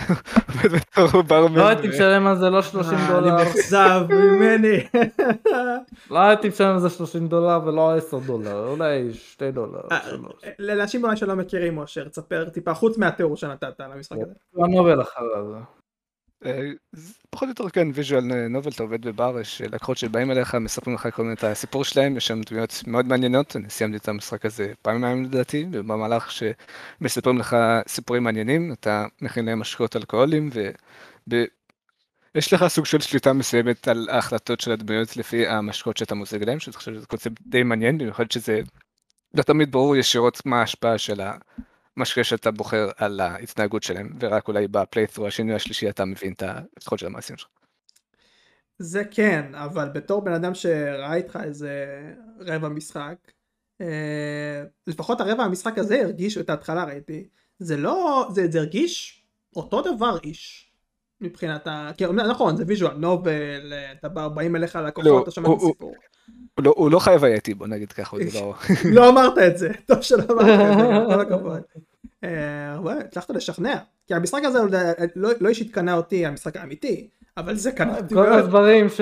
[SPEAKER 2] עובד בתור ברמן.
[SPEAKER 3] לא הייתי משלם על זה לא 30
[SPEAKER 1] אה,
[SPEAKER 3] דולר.
[SPEAKER 1] אני מאוכזב ממני.
[SPEAKER 3] לא הייתי משלם על זה 30 דולר ולא 10 דולר. אולי 2 דולר.
[SPEAKER 1] אה. לאנשים אולי שלא מכירים אושר, תספר טיפה חוץ מהתיאור שנתת על המשחק הזה.
[SPEAKER 3] הוא ה novel אחריו.
[SPEAKER 2] אה, פחות או יותר כן ויז'ואל נובל אתה עובד בבר יש לקוחות שבאים אליך מספרים לך כל מיני את הסיפור שלהם יש שם דמויות מאוד מעניינות אני סיימתי את המשחק הזה פעמיים לדעתי ובמהלך שמספרים לך סיפורים מעניינים אתה מכין להם משקאות אלכוהולים ויש לך סוג של שליטה מסוימת על ההחלטות של הדמויות לפי המשקאות שאתה מוזג להם שאני חושב שזה קונספט די מעניין במיוחד שזה לא תמיד ברור ישירות מה ההשפעה של משקה שאתה בוחר על ההתנהגות שלהם, ורק אולי בפליית'רו השני השלישי אתה מבין את ההשלכות של המעשים שלך.
[SPEAKER 1] זה כן, אבל בתור בן אדם שראה איתך איזה רבע משחק, אה, לפחות הרבע המשחק הזה הרגיש, את ההתחלה ראיתי, זה לא, זה, זה הרגיש אותו דבר איש. מבחינת ה... כי נכון, זה ויז'ואל נובל, אתה בא, באים אליך לקוחות,
[SPEAKER 2] לא,
[SPEAKER 1] אתה שומע את
[SPEAKER 2] הוא-
[SPEAKER 1] הסיפור.
[SPEAKER 2] הוא לא, הוא לא חייבייתי בוא נגיד ככה, זה לא...
[SPEAKER 1] לא אמרת את זה, טוב שלא אמרת את זה, כל הכבוד. אה, הצלחת לשכנע, כי המשחק הזה לא לא אישית קנה אותי, המשחק האמיתי, אבל זה קנה אותי
[SPEAKER 3] כל. הדברים ש-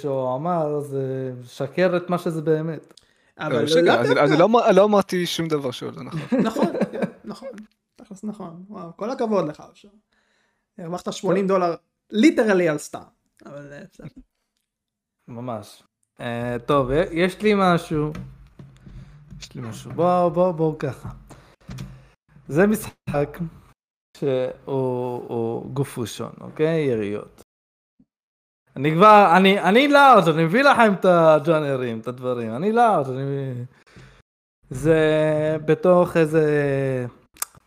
[SPEAKER 3] שהוא אמר זה משקר את מה שזה באמת.
[SPEAKER 1] אבל
[SPEAKER 2] בסדר,
[SPEAKER 1] לא
[SPEAKER 2] לא לא אמרתי שום דבר שהוא לא נכון.
[SPEAKER 1] נכון, כן, נכון, נכון, וואו, כל הכבוד לך עכשיו. הרווחת 80 דולר ליטרלי על סתם, אבל בסדר.
[SPEAKER 3] ממש. אה, טוב, יש לי משהו. יש לי משהו. בואו, בואו, בואו ככה. זה משחק שהוא הוא גוף ראשון, אוקיי? יריות. אני כבר, אני, אני לארג', אני מביא לכם את הג'אנרים, את הדברים. אני לארג', אני... זה בתוך איזה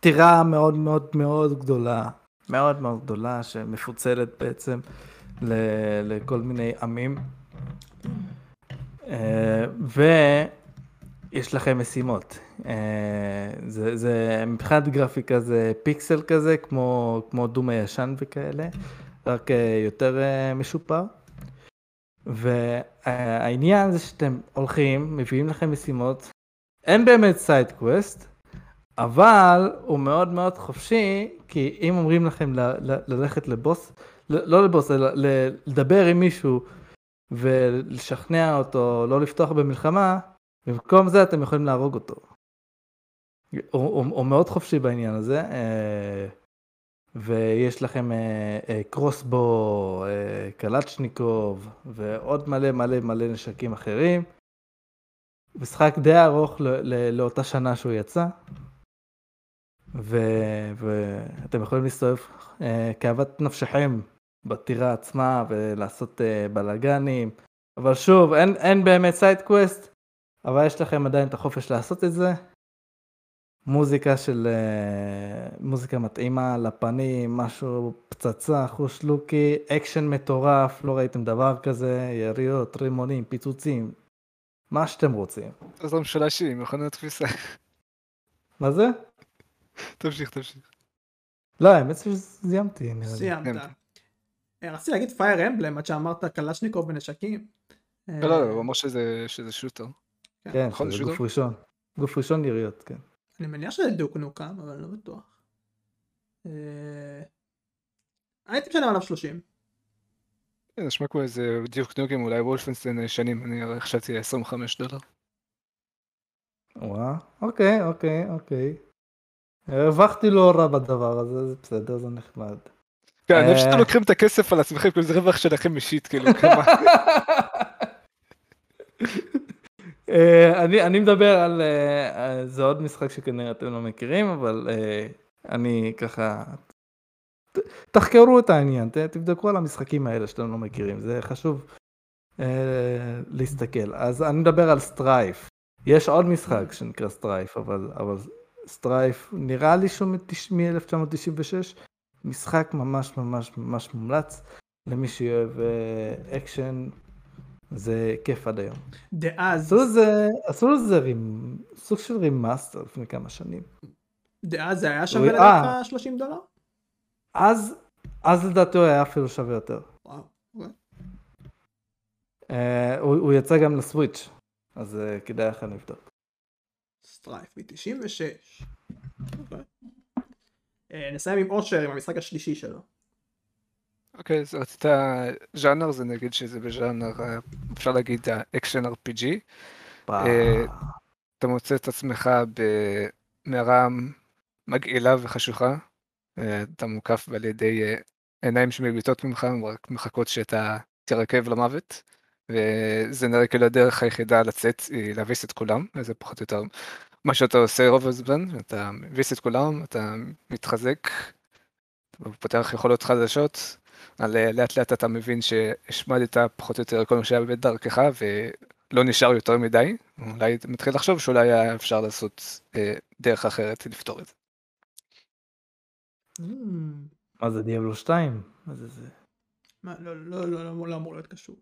[SPEAKER 3] טירה מאוד מאוד מאוד גדולה. מאוד מאוד גדולה, שמפוצלת בעצם ל- לכל מיני עמים. אה, יש לכם משימות. אה, זה, זה מבחינת גרפיקה זה פיקסל כזה, כמו, כמו Doom הישן וכאלה, רק אה, יותר משופר. והעניין זה שאתם הולכים, מביאים לכם משימות, אין באמת side quest, אבל הוא מאוד מאוד חופשי, כי אם אומרים לכם ללכת לבוס, לא לבוס, אלא לדבר עם מישהו ולשכנע אותו לא לפתוח במלחמה, במקום זה אתם יכולים להרוג אותו. הוא, הוא, הוא מאוד חופשי בעניין הזה, אה, ויש לכם אה, אה, קרוסבו, קלצ'ניקוב, ועוד מלא מלא מלא נשקים אחרים. משחק די ארוך לאותה שנה שהוא יצא, ואתם יכולים להסתובב כאוות נפשכם בטירה עצמה ולעשות בלאגנים, אבל שוב, אין, אין באמת side quest, אבל יש לכם עדיין את החופש לעשות את זה. מוזיקה של... מוזיקה מתאימה לפנים, משהו פצצה, חוש לוקי, אקשן מטורף, לא ראיתם דבר כזה, יריות, רימונים, פיצוצים, מה שאתם רוצים.
[SPEAKER 2] אז משולשים, מכונת תפיסה.
[SPEAKER 3] מה זה?
[SPEAKER 2] תמשיך, תמשיך.
[SPEAKER 3] לא, האמת שסיימתי, נראה לי.
[SPEAKER 1] סיימת. רציתי להגיד פייר אמבלם עד שאמרת קלשניקוב בנשקים.
[SPEAKER 2] לא, לא, הוא אמר שזה שוטר.
[SPEAKER 3] כן,
[SPEAKER 2] נכון,
[SPEAKER 3] זה? גוף ראשון. גוף ראשון יריות, כן.
[SPEAKER 1] אני מניח שזה דוק נוקם, אבל לא בטוח. אה, הייתי משלם עליו 30.
[SPEAKER 2] כן, נשמע כמו איזה דיוק נוקם, אולי וולפנסטיין הישנים, אני חשבתי 25 דולר.
[SPEAKER 3] וואה, אוקיי, אוקיי, אוקיי. הרווחתי לא רע בדבר הזה, זה בסדר, זה נחמד.
[SPEAKER 2] כן, אני חושב שאתם
[SPEAKER 3] אה.
[SPEAKER 2] לוקחים את הכסף על עצמכם, כאילו זה רווח שלכם אישית, כאילו, כמה.
[SPEAKER 3] אה, אני, אני מדבר על, אה, זה עוד משחק שכנראה אתם לא מכירים, אבל אני ככה, תחקרו את העניין, תבדקו על המשחקים האלה שאתם לא מכירים, זה חשוב להסתכל. אז אני מדבר על Strife. יש עוד משחק שנקרא Strife, אבל, אבל Strife נראה לי שהוא מ-1996, משחק ממש ממש ממש מומלץ למי שאוהב אה, אקשן, זה כיף עד היום.
[SPEAKER 1] דאז,
[SPEAKER 3] עשו לזה, רימ, סוג של remaster לפני כמה שנים.
[SPEAKER 1] דאז זה היה שווה
[SPEAKER 3] אוי,
[SPEAKER 1] לדעתך
[SPEAKER 3] אה.
[SPEAKER 1] 30 דולר?
[SPEAKER 3] אז, אז לדעתי הוא היה אפילו שווה יותר.
[SPEAKER 1] וואו.
[SPEAKER 3] אה, הוא, הוא יצא גם ל Switch, אז אה, כדאי לך לבדוק.
[SPEAKER 1] Strife מ-96. אוקיי. אה, נסיים עם אושר עם המשחק השלישי שלו.
[SPEAKER 2] אוקיי, אז רצית ז'אנר, זה נגיד שזה בז'אנר, אה, אפשר להגיד ה action RPG. אה, אתה מוצא את עצמך במערה מגעילה וחשוכה. אתה מוקף על ידי עיניים שמביטות ממך, רק מחכות שאתה תירקב למוות. וזה נראה כאילו הדרך היחידה לצאת היא להביס את כולם, וזה פחות או יותר מה שאתה עושה רוב הזמן, אתה מביס את כולם, אתה מתחזק, אתה פותח יכולות חדשות, אבל אה, לאט לאט אתה מבין שהשמדת פחות או יותר כל מה שהיה בדרכך ולא נשאר יותר מדי, אולי אתה מתחיל לחשוב שאולי היה אפשר לעשות אה, דרך אחרת לפתור את זה.
[SPEAKER 1] Mm,
[SPEAKER 3] מה זה דיאבלו 2? מה זה זה?
[SPEAKER 1] מה, לא, לא, לא, לא, לא אמור להיות קשור.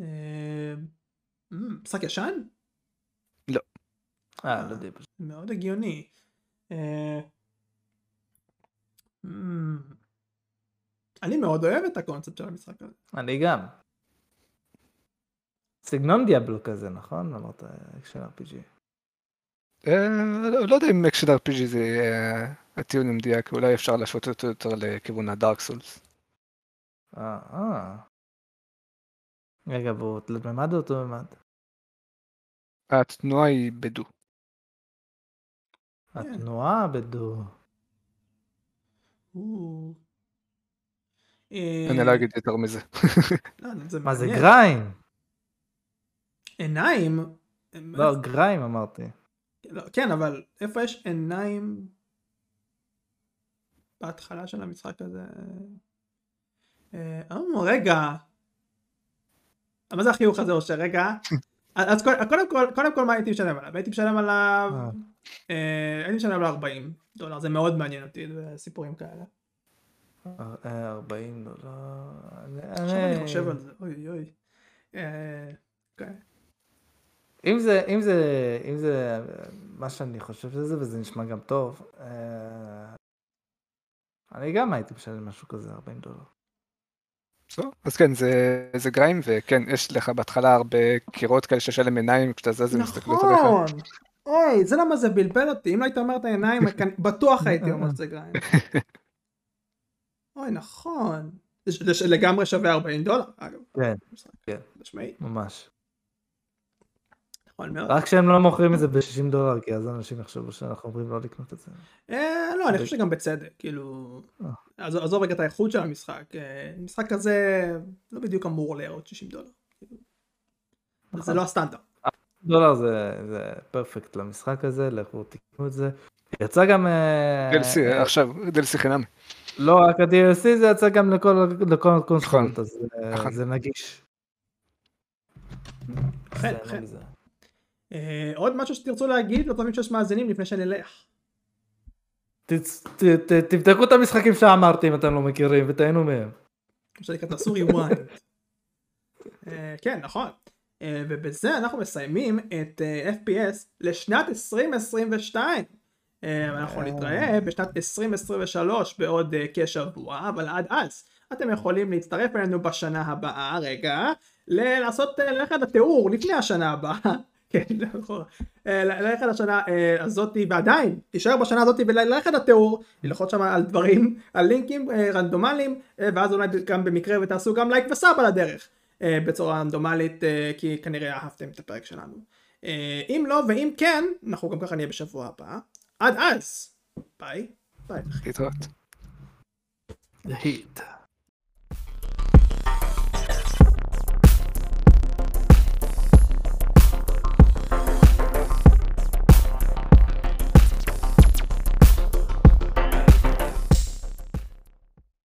[SPEAKER 1] אה, mm, משחק ישן?
[SPEAKER 3] אה, לא דיאבלו.
[SPEAKER 1] מאוד הגיוני. אה, אני מאוד אוהב את הקונספט של המשחק הזה.
[SPEAKER 3] אני גם. סגנון Diablo כזה, נכון? אמרת action RPG.
[SPEAKER 2] אה, לא, יודע אם action RPG זה אה, הטיעון המדויק, אולי אפשר להשוות אותו יותר לכיוון ה Dark Souls.
[SPEAKER 3] אה, אה. רגע, והוא תלת ממד או דו ממד?
[SPEAKER 2] התנועה היא בדו.
[SPEAKER 3] התנועה בדו.
[SPEAKER 1] או. אה,
[SPEAKER 2] אני לא אגיד יותר מזה.
[SPEAKER 1] לא,
[SPEAKER 3] מה זה. גריים?
[SPEAKER 1] עיניים?
[SPEAKER 3] לא, גריים אמרתי.
[SPEAKER 1] לא, כן, אבל איפה יש עיניים בהתחלה של המשחק הזה? אה, אה, רגע. מה זה החיוך הזה אושר? רגע. אז קודם- כל, קודם כל מה הייתי משלם עליו? הייתי משלם עליו, הייתי משלם עליו 40 דולר, זה מאוד מעניין אותי, סיפורים כאלה.
[SPEAKER 3] אה, 40 דולר. אני-
[SPEAKER 1] עכשיו אני חושב על זה, אוי אוי. אה, אוקיי.
[SPEAKER 3] אם זה, אם זה, אם זה מה שאני חושב שזה, וזה נשמע גם טוב, אה, אני גם הייתי משלם משהו כזה, 40 דולר.
[SPEAKER 2] אז כן, זה, זה גריים, וכן, יש לך בהתחלה הרבה קירות כאלה שיש עליהם עיניים, כשאתה זז, הם מסתכלות עליך.
[SPEAKER 1] נכון. אוי, זה למה זה בלבל אותי, אם לא היית אומר את העיניים, בטוח הייתי אומר שזה גריים. אוי, נכון. זה זה לגמרי שווה 40 דולר, אגב.
[SPEAKER 3] כן,
[SPEAKER 1] משחק.
[SPEAKER 3] כן.
[SPEAKER 1] משמעית,
[SPEAKER 3] ממש.
[SPEAKER 1] נכון מאוד.
[SPEAKER 3] רק שהם לא מוכרים את זה ב-60 דולר, כי אז אנשים יחשבו שאנחנו אומרים לא לקנות את זה.
[SPEAKER 1] אה, לא, אני חושב שגם בצדק, כאילו...
[SPEAKER 3] אה.
[SPEAKER 1] עזוב רגע את האיכות של המשחק. אה, משחק כזה לא בדיוק אמור לעוד 60 דולר. כאילו. זה
[SPEAKER 3] נכון.
[SPEAKER 1] לא הסטנדרט.
[SPEAKER 3] דולר זה, זה פרפקט למשחק הזה, לכו תקנו את זה. יצא גם... אה,
[SPEAKER 2] DLC, עכשיו, DLC חינם.
[SPEAKER 3] לא רק ה-DLC, זה יצא גם לכל, לכל הקונסולות,
[SPEAKER 2] נכון,
[SPEAKER 3] אז אה,
[SPEAKER 2] נכון.
[SPEAKER 3] זה נגיש.
[SPEAKER 1] אכן,
[SPEAKER 3] זה,
[SPEAKER 1] אכן.
[SPEAKER 3] לא.
[SPEAKER 1] אה, עוד משהו שתרצו להגיד לטובים שיש מאזינים לפני שנלך.
[SPEAKER 3] תצ- ת- ת- תבדקו את המשחקים שאמרתי אם אתם לא מכירים ותהנו מהם.
[SPEAKER 1] מה שנקרא תעשו rewind. אה, כן נכון. אה, ובזה אנחנו מסיימים את אה, FPS לשנת 2022. אה, אנחנו
[SPEAKER 3] אה.
[SPEAKER 1] נתראה בשנת 2023 בעוד כשבוע אבל עד אז אתם יכולים להצטרף אלינו בשנה הבאה רגע לעשות ללכת לתיאור לפני השנה הבאה. כן, לא אחורה. אה, ל- ללכת לשנה הזאתי ועדיין להישאר בשנה הזאתי וללכת לתיאור ללחוץ שם על דברים על לינקים רנדומליים ואז אולי גם במקרה ותעשו גם לייק וסאב על הדרך בצורה רנדומלית אה, כי כנראה אהבתם את הפרק שלנו. אה, אם לא ואם כן אנחנו גם ככה נהיה בשבוע הבא. עד אז. ביי. ביי
[SPEAKER 2] להתראות.